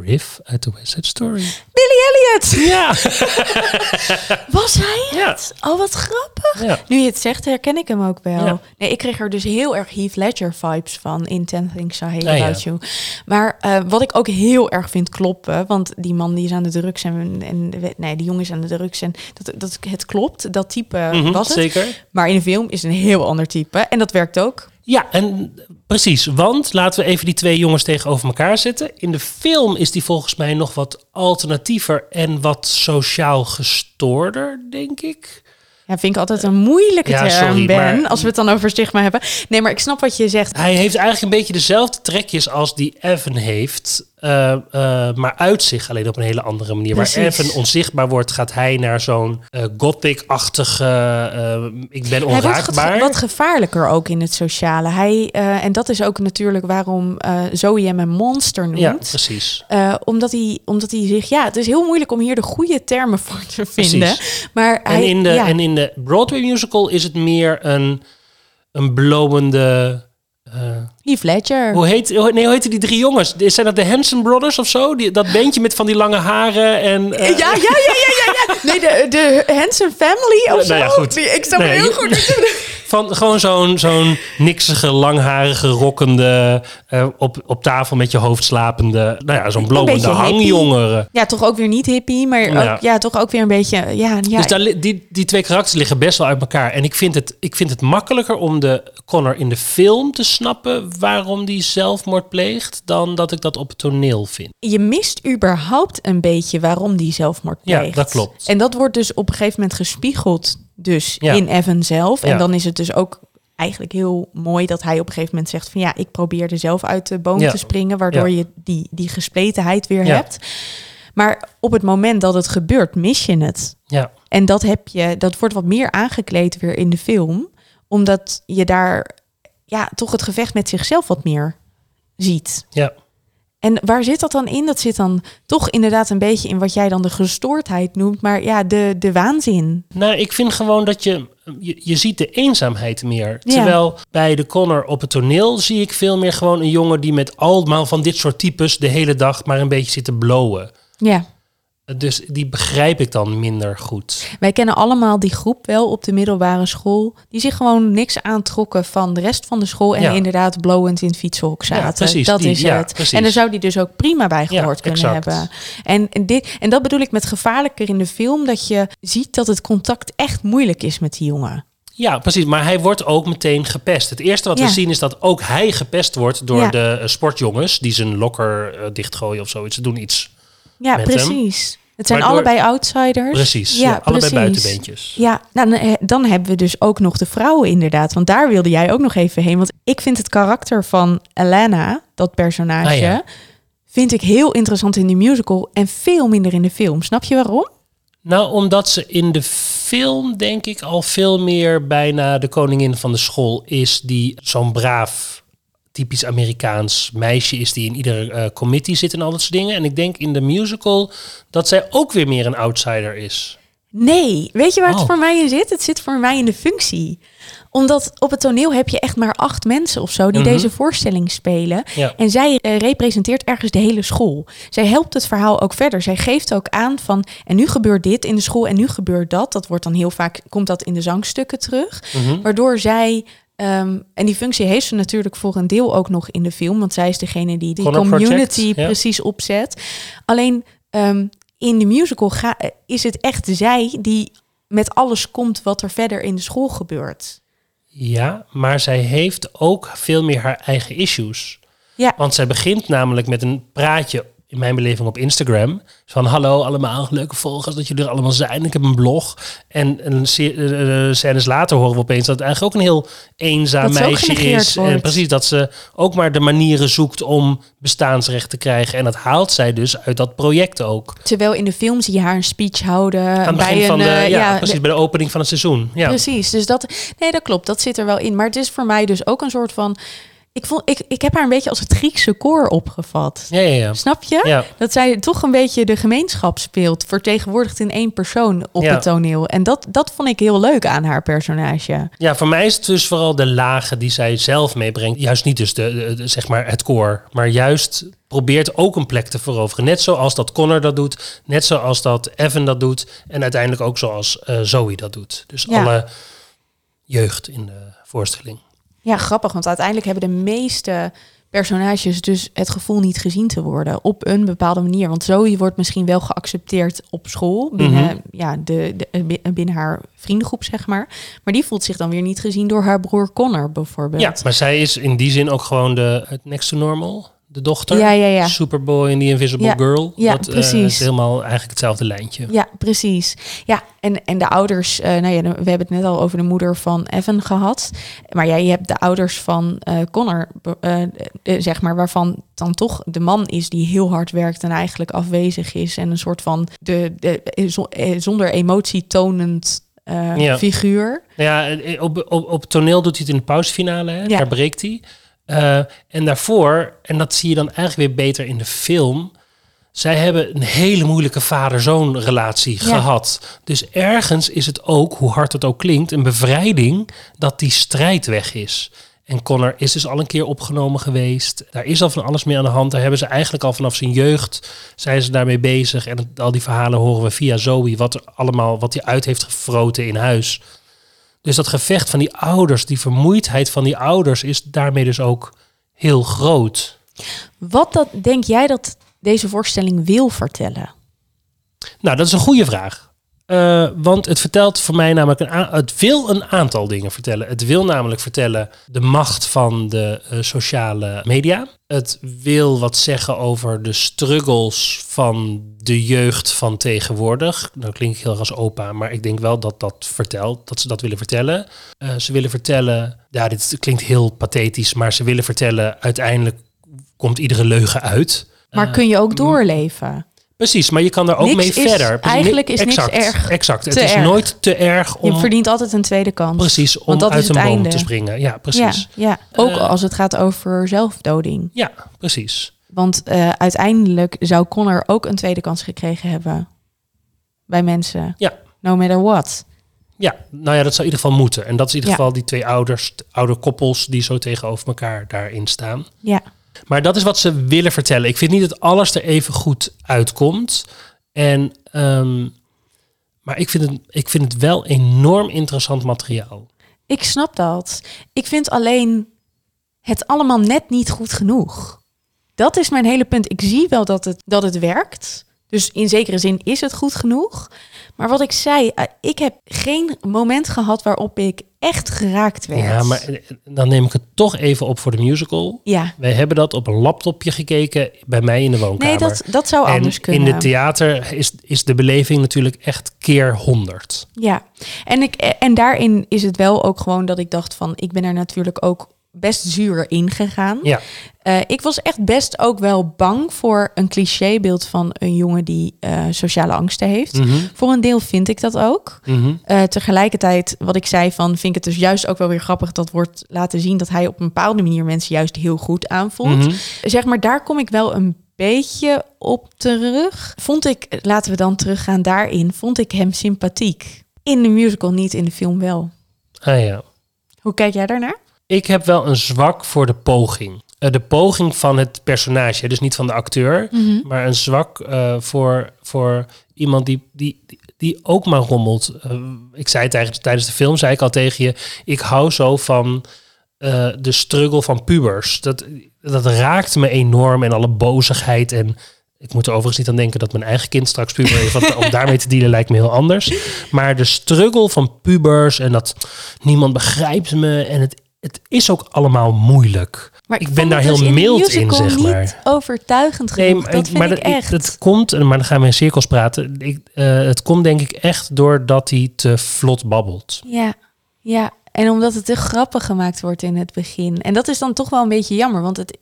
Riff uit The West Side Story. Billy Elliot! Ja, Was hij ja, het? Oh, wat grappig. ja. Nu je het zegt, herken ik hem ook wel. Ja. Nee, ik kreeg er dus heel erg Heath Ledger vibes van in Ten Things I Hate Ah, ja. About You. Maar eh, wat ik ook heel erg vind kloppen, want die man die is aan de drugs en, en nee, die jongen is aan de drugs en dat, dat het klopt, dat type Mhm, was het. Zeker. Maar in de film is een heel ander type en dat werkt ook. Ja, en precies. Want laten we even die twee jongens tegenover elkaar zetten. In de film is die volgens mij nog wat alternatiever en wat sociaal gestoorder, denk ik. Ja, vind ik altijd een moeilijke Ja, term, sorry, Ben, maar- als we het dan over stigma hebben. Nee, maar ik snap wat je zegt. Hij heeft eigenlijk een beetje dezelfde trekjes als die Evan heeft, eh, eh, maar uit zich alleen op een hele andere manier. Waar Precies. Evan onzichtbaar wordt, gaat hij naar zo'n eh, gothic-achtige, ik ben Hij wordt onraakbaar. wat, gevaarlijker ook in het sociale. Hij, en dat is ook natuurlijk waarom Zoe hem een monster noemt. ja, precies. Omdat, hij, omdat hij zich... Ja, het is heel moeilijk om hier de goede termen voor te vinden. Maar En, hij, in de, ja, en in de Broadway musical is het meer een, een blowende Heath Ledger. hoe, heet, nee, hoe heten die drie jongens? Zijn dat de Hanson Brothers of zo? Die, dat beentje met van die lange haren en... eh, Ja, ja, ja, ja, ja, ja. Nee, de, de Hanson Family of Nou ja, zo. goed. Die- ik snap heel goed. Van gewoon zo'n zo'n niksige, langharige, rokkende, eh, op, op tafel met je hoofd slapende, nou ja, zo'n blowende beetje hippie. hangjongere. Ja, toch ook weer niet hippie, maar Ja. ook, ja, toch ook weer een beetje... Ja, ja, Dus daar, die, die twee karakters liggen best wel uit elkaar. En ik vind, het, ik vind het makkelijker om de Connor in de film te snappen waarom die zelfmoord pleegt, dan dat ik dat op het toneel vind. je mist überhaupt een beetje waarom die zelfmoord Ja, pleegt. dat klopt. En dat wordt dus op een gegeven moment gespiegeld dus Ja. in Evan zelf. En Ja. dan is het dus ook eigenlijk heel mooi dat hij op een gegeven moment zegt van ja, ik probeerde zelf uit de boom Ja. te springen, waardoor je die, die gespletenheid weer hebt. Maar op het moment dat het gebeurt, mis je het. Ja, En dat heb je, dat wordt wat meer aangekleed weer in de film, omdat je daar ja, toch het gevecht met zichzelf wat meer ziet. ja. En waar zit dat dan in? Dat zit dan toch inderdaad een beetje in wat jij dan de gestoordheid noemt, maar ja, de, de waanzin. Nou, ik vind gewoon dat je, je, je ziet de eenzaamheid meer. Ja. Terwijl bij de Connor op het toneel zie ik veel meer gewoon een jongen die met allemaal van dit soort types de hele dag maar een beetje zit te blowen. Ja, Dus die begrijp ik dan minder goed. wij kennen allemaal die groep wel op de middelbare school, die zich gewoon niks aantrokken van de rest van de school en Ja. inderdaad blowend in het fietshok zaten. Ja, precies, dat die- is ja, het. precies. En daar zou die dus ook prima bij gehoord kunnen exact. hebben. En, en, dit, en dat bedoel ik met gevaarlijker in de film, dat je ziet dat het contact echt moeilijk is met die jongen. Ja, precies. Maar hij wordt ook meteen gepest. Het eerste wat Ja. we zien is dat ook hij gepest wordt door Ja. de eh, sportjongens die zijn lokker eh, dichtgooien of zoiets. Ze doen iets. Ja, precies. Het zijn Waardoor- allebei outsiders. Precies. Ja, allebei buitenbeentjes. Ja, nou, dan, eh, dan hebben we dus ook nog de vrouwen inderdaad. Want daar wilde jij ook nog even heen. Want ik vind het karakter van Alana, dat personage, Ah, ja. vind ik heel interessant in de musical en veel minder in de film. Snap je waarom? Nou, omdat ze in de film, denk ik, al veel meer bijna de koningin van de school is, die zo'n braaf, typisch Amerikaans meisje is, die in ieder eh, committee zit en al dat soort dingen. En ik denk in de musical dat zij ook weer meer een outsider is. Nee, weet je waar het Oh. voor mij in zit? Het zit voor mij in de functie. Omdat op het toneel heb je echt maar acht mensen of zo die Mhm. deze voorstelling spelen. Ja. En zij eh, representeert ergens de hele school. Zij helpt het verhaal ook verder. Zij geeft ook aan van en nu gebeurt dit in de school en nu gebeurt dat. Dat wordt dan heel vaak komt dat in de zangstukken terug. Mhm. Waardoor zij ehm, en die functie heeft ze natuurlijk voor een deel ook nog in de film, want zij is degene die die community Project, ja. precies opzet. Alleen ehm, in de musical ga, is het echt zij die met alles komt wat er verder in de school gebeurt. Ja, maar zij heeft ook veel meer haar eigen issues. Ja, Want zij begint namelijk met een praatje, in mijn beleving op Instagram. Van hallo allemaal, leuke volgers dat jullie er allemaal zijn. Ik heb een blog. En een se- eh, eh, scènes later horen we opeens dat het eigenlijk ook een heel eenzaam Dat meisje is. En precies, dat ze ook maar de manieren zoekt om bestaansrecht te krijgen. En dat haalt zij dus uit dat project ook. terwijl in de film zie je haar een speech houden Aan het bij begin een van de, eh, ja, de- precies, bij de opening van het seizoen. Ja. Precies, dus dat, nee, dat klopt, dat zit er wel in. Maar het is voor mij dus ook een soort van, ik, vond, ik, ik heb haar een beetje als het Griekse koor opgevat. Ja, ja, ja. Snap je? Dat zij toch een beetje de gemeenschap speelt, vertegenwoordigd in één persoon op het toneel. En dat, dat vond ik heel leuk aan haar personage. Ja, voor mij is het dus vooral de lagen die zij zelf meebrengt. Juist niet dus de, de- de- zeg maar het koor, maar juist probeert ook een plek te veroveren. Net zoals dat Connor dat doet, net zoals dat Evan dat doet en uiteindelijk ook zoals eh, Zoe dat doet. Dus alle jeugd in de voorstelling. Ja, grappig, want uiteindelijk hebben de meeste personages dus het gevoel niet gezien te worden op een bepaalde manier. Want Zoe wordt misschien wel geaccepteerd op school, binnen, Mhm. ja, de, de, bi- binnen haar vriendengroep, zeg maar. Maar die voelt zich dan weer niet gezien door haar broer Connor, bijvoorbeeld. Ja, maar zij is in die zin ook gewoon de het next to normal, de dochter. Ja, ja, ja. Superboy en The Invisible Ja, Girl. ja, dat, eh, precies. is helemaal eigenlijk hetzelfde lijntje. Ja, precies. Ja, en, en de ouders, eh, nou ja, we hebben het net al over de moeder van Evan gehad. Maar ja, je hebt de ouders van eh, Connor, zeg maar, waarvan dan toch de man is die heel hard werkt en eigenlijk afwezig is. En een soort van de, de, zo- zonder emotie tonend Ja. figuur. Ja, op, op, op toneel doet hij het in de pauzefinale. Hè? Ja. Daar breekt hij. Eh, en daarvoor, en dat zie je dan eigenlijk weer beter in de film. Zij hebben een hele moeilijke vader-zoon relatie Ja. gehad. Dus ergens is het ook, hoe hard het ook klinkt, een bevrijding dat die strijd weg is. En Connor is dus al een keer opgenomen geweest. Daar is al van alles mee aan de hand. Daar hebben ze eigenlijk al vanaf zijn jeugd zijn ze daarmee bezig. En al die verhalen horen we via Zoe, wat er allemaal, wat hij uit heeft gefroten in huis. Dus dat gevecht van die ouders, die vermoeidheid van die ouders, is daarmee dus ook heel groot. Wat dat, denk jij dat deze voorstelling wil vertellen? Nou, dat is een goede vraag. Eh, want het vertelt voor mij namelijk een het wil een aantal dingen vertellen. Het wil namelijk vertellen de macht van de eh, sociale media. Het wil wat zeggen over de struggles van de jeugd van tegenwoordig. Nou klink ik heel erg als opa, maar ik denk wel dat dat vertelt, dat ze dat willen vertellen. Eh, ze willen vertellen, ja, dit klinkt heel pathetisch, maar ze willen vertellen uiteindelijk komt iedere leugen uit. Maar kun je ook doorleven? Precies, maar je kan er ook Niks mee is- verder. Eigenlijk is niks exact, erg Exact. Het is erg. nooit te erg Je om, verdient altijd een tweede kans. precies, om dat uit een boom einde. te springen. Ja, precies. Ja, ja. ook Eh, als het gaat over zelfdoding. Ja, precies. Want eh, uiteindelijk zou Connor ook een tweede kans gekregen hebben bij mensen. Ja. No matter what. Ja, nou ja, dat zou in ieder geval moeten. En dat is in ieder Ja. geval die twee ouders, oude koppels die zo tegenover elkaar daarin staan. Ja. Maar dat is wat ze willen vertellen. Ik vind niet dat alles er even goed uitkomt. En, ehm, maar ik vind, het, ik vind het wel enorm interessant materiaal. Ik snap dat. Ik vind alleen het allemaal net niet goed genoeg. Dat is mijn hele punt. Ik zie wel dat het, dat het werkt. Dus in zekere zin is het goed genoeg. Maar wat ik zei, eh, ik heb geen moment gehad waarop ik echt geraakt werd. Ja, maar eh, dan neem ik het toch even op voor de musical. Ja, Wij hebben dat op een laptopje gekeken bij mij in de woonkamer. nee, dat, dat zou en anders kunnen. in het theater is, is de beleving natuurlijk echt keer honderd. Ja, en, ik, en daarin is het wel ook gewoon dat ik dacht van... ik ben er natuurlijk ook best zuur in gegaan. Ja, Eh, ik was echt best ook wel bang voor een clichébeeld van een jongen die eh, sociale angsten heeft. Mhm, Voor een deel vind ik dat ook. mhm. Eh, tegelijkertijd, wat ik zei van, vind ik het dus juist ook wel weer grappig dat wordt laten zien dat hij op een bepaalde manier mensen juist heel goed aanvoelt. Mhm. Zeg maar, daar kom ik wel een beetje op terug. Vond ik, laten we dan teruggaan daarin, vond ik hem sympathiek. In de musical niet, in de film wel. Ah ja. Hoe kijk jij daarnaar? Ik heb wel een zwak voor de poging. Eh, de poging van het personage, dus niet van de acteur, maar een zwak eh, voor, voor iemand die, die, die, ook maar rommelt. Eh, ik zei tijdens, tijdens de film, zei ik al tegen je, ik hou zo van de struggle van pubers. Dat, dat raakt me enorm en alle bozigheid en ik moet er overigens niet aan denken dat mijn eigen kind straks puber is. Want om daarmee te dealen lijkt me heel anders. Maar de struggle van pubers en dat niemand begrijpt me. En het, het is ook allemaal moeilijk. Maar Ik ben daar het dus heel in de mild in, zeg niet maar. overtuigend Nee, genoeg. maar, dat vind maar ik dat, echt. dat komt, maar dan gaan we in cirkels praten. Ik, eh, het komt denk ik echt doordat hij te vlot babbelt. Ja, ja. En omdat het te grappig gemaakt wordt in het begin. En dat is dan toch wel een beetje jammer, want het,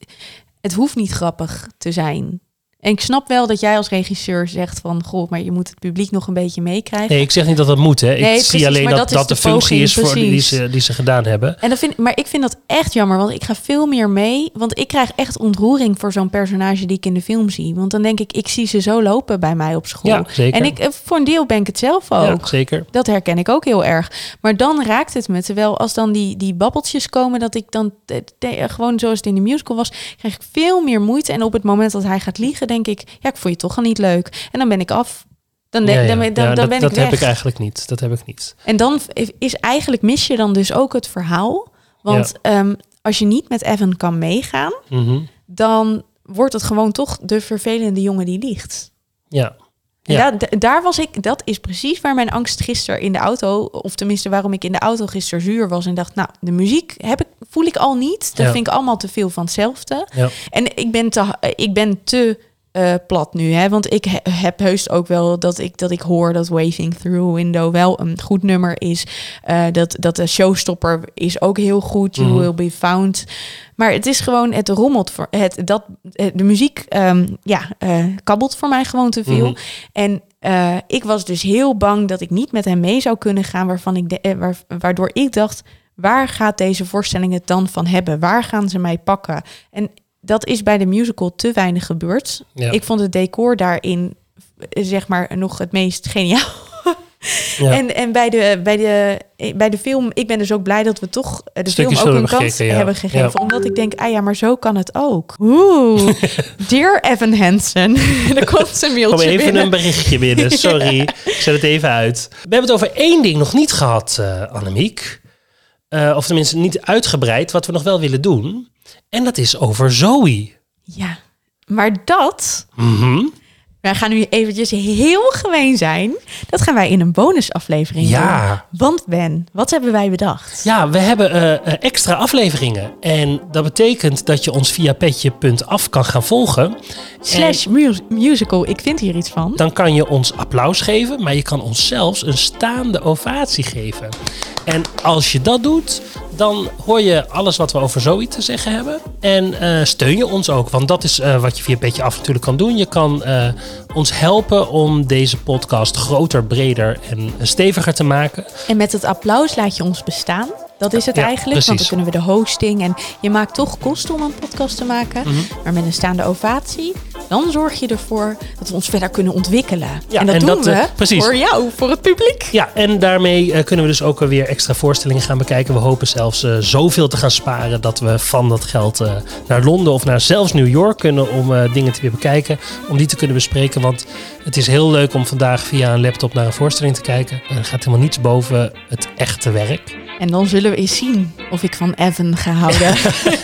het hoeft niet grappig te zijn. En ik snap wel dat jij als regisseur zegt van... goh, maar je moet het publiek nog een beetje meekrijgen. Nee, ik zeg niet dat dat moet. Hè. Ik zie alleen dat dat de, de functie poging, is voor die, ze, die ze gedaan hebben. En dat vind, maar ik vind dat echt jammer, want ik ga veel meer mee. Want ik krijg echt ontroering voor zo'n personage die ik in de film zie. Want dan denk ik, ik zie ze zo lopen bij mij op school. Ja, zeker. En ik, eh, voor een deel ben ik het zelf ook. Ja, zeker. Dat herken ik ook heel erg. Maar dan raakt het me. Terwijl als dan die, die babbeltjes komen, dat ik dan eh, eh, gewoon zoals het in de musical was, krijg ik veel meer moeite. En op het moment dat hij gaat liegen, denk ik, ja, ik vond je toch al niet leuk. En dan ben ik af. Dan, de- Ja, ja. dan, dan, Ja, dat ben dat ik weg. heb ik eigenlijk niet. Dat heb ik niet. En dan is eigenlijk mis je dan dus ook het verhaal. Want ehm, als je niet met Evan kan meegaan, Mhm. dan wordt het gewoon toch de vervelende jongen die liegt. Ja. Ja. da- da- daar was ik, dat is precies waar mijn angst gisteren in de auto, of tenminste waarom ik in de auto gisteren zuur was en dacht, nou, de muziek heb ik, voel ik al niet. Dat Ja. vind ik allemaal te veel van hetzelfde. Ja. En ik ben te, ik ben te eh, plat nu, hè? want ik he- heb heus ook wel dat ik, dat ik hoor dat Waving Through a Window wel een goed nummer is. Eh, dat, dat de showstopper is ook heel goed, You Mhm. Will Be Found. Maar het is gewoon, het rommelt voor het, dat, de muziek, ehm, ja, eh, kabbelt voor mij gewoon te veel. Mhm. En ik was dus heel bang dat ik niet met hem mee zou kunnen gaan, waarvan ik de, eh, waar, waardoor ik dacht, waar gaat deze voorstelling het dan van hebben? Waar gaan ze mij pakken? En dat is bij de musical te weinig gebeurd. Ja. Ik vond het decor daarin, eh, zeg maar, nog het meest geniaal. Ja. En, en bij, de, bij, de, bij de film, ik ben dus ook blij dat we toch de Stukjes film ook een kans gekeken, ja. hebben gegeven. Ja. Omdat ik denk, ah ja, maar zo kan het ook. Oeh, dear Evan Hansen. er komt een mailtje Kom even binnen. een berichtje binnen. Sorry, ik zet het even uit. We hebben het over één ding nog niet gehad, eh Annemiek. Eh, of tenminste niet uitgebreid, wat we nog wel willen doen. En dat is over Zoe. Ja, maar dat... Mhm. Wij gaan nu eventjes heel gemeen zijn. Dat gaan wij in een bonusaflevering Ja. doen. Want Ben, wat hebben wij bedacht? Ja, we hebben eh, eh, extra afleveringen. En dat betekent dat je ons via petje.af kan gaan volgen. Slash mu- musical, ik vind hier iets van. Dan kan je ons applaus geven, maar je kan ons zelfs een staande ovatie geven. En als je dat doet, dan hoor je alles wat we over Zoe te zeggen hebben. En eh, steun je ons ook, want dat is eh, wat je via Petje Af natuurlijk kan doen. Je kan eh, ons helpen om deze podcast groter, breder en steviger te maken. En met het applaus laat je ons bestaan. Dat is het Ja, eigenlijk, want dan kunnen we de hosting en je maakt toch kosten om een podcast te maken. Mhm. Maar met een staande ovatie, dan zorg je ervoor dat we ons verder kunnen ontwikkelen. Ja, en dat en doen dat, we eh, precies. voor jou, voor het publiek. Ja, en daarmee eh, kunnen we dus ook weer extra voorstellingen gaan bekijken. We hopen zelfs eh, zoveel te gaan sparen dat we van dat geld naar Londen of naar zelfs New York kunnen om dingen te weer bekijken. Om die te kunnen bespreken. Want het is heel leuk om vandaag via een laptop naar een voorstelling te kijken. En er gaat helemaal niets boven het echte werk. En dan zullen we eens zien of ik van Evan ga houden.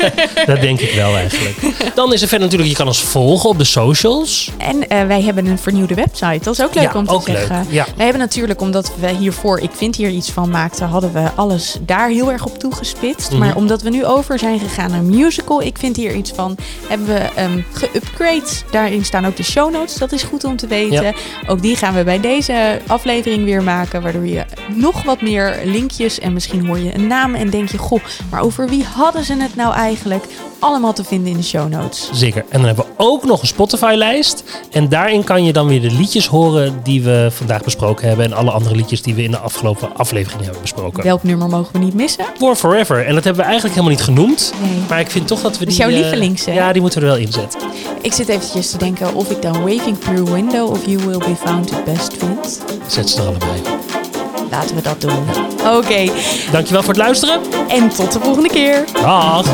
Dat denk ik wel eigenlijk. Dan is er verder natuurlijk, je kan ons volgen op de socials. en eh, wij hebben een vernieuwde website. Dat is ook leuk Ja, om te ook leuk. zeggen. Ja. We hebben natuurlijk, omdat we hiervoor Ik Vind Hier Iets Van maakten, hadden we alles daar heel erg op toegespitst. Mhm. Maar omdat we nu over zijn gegaan naar een musical, Ik Vind Hier Iets Van, hebben we um, geupgrade. Daarin staan ook de show notes. Dat is goed om te weten. Ja. Ook die gaan we bij deze aflevering weer maken, waardoor je nog wat meer linkjes en misschien hoor je een naam en denk je, goh, maar over wie hadden ze het nou eigenlijk? Allemaal te vinden in de show notes. Zeker. En dan hebben we ook nog een Spotify-lijst. En daarin kan je dan weer de liedjes horen die we vandaag besproken hebben. En alle andere liedjes die we in de afgelopen aflevering hebben besproken. Welk nummer mogen we niet missen? For Forever. En dat hebben we eigenlijk helemaal niet genoemd. Nee. Maar ik vind toch dat we die... is jouw eh, lievelings, hè? Ja, die moeten we er wel inzetten. Ik zit eventjes te denken of ik dan Waving Through Window of You Will Be Found het best vind. Zet ze er allebei. Laten we dat doen. Oké, Dankjewel voor het luisteren. en tot de volgende keer. Dag.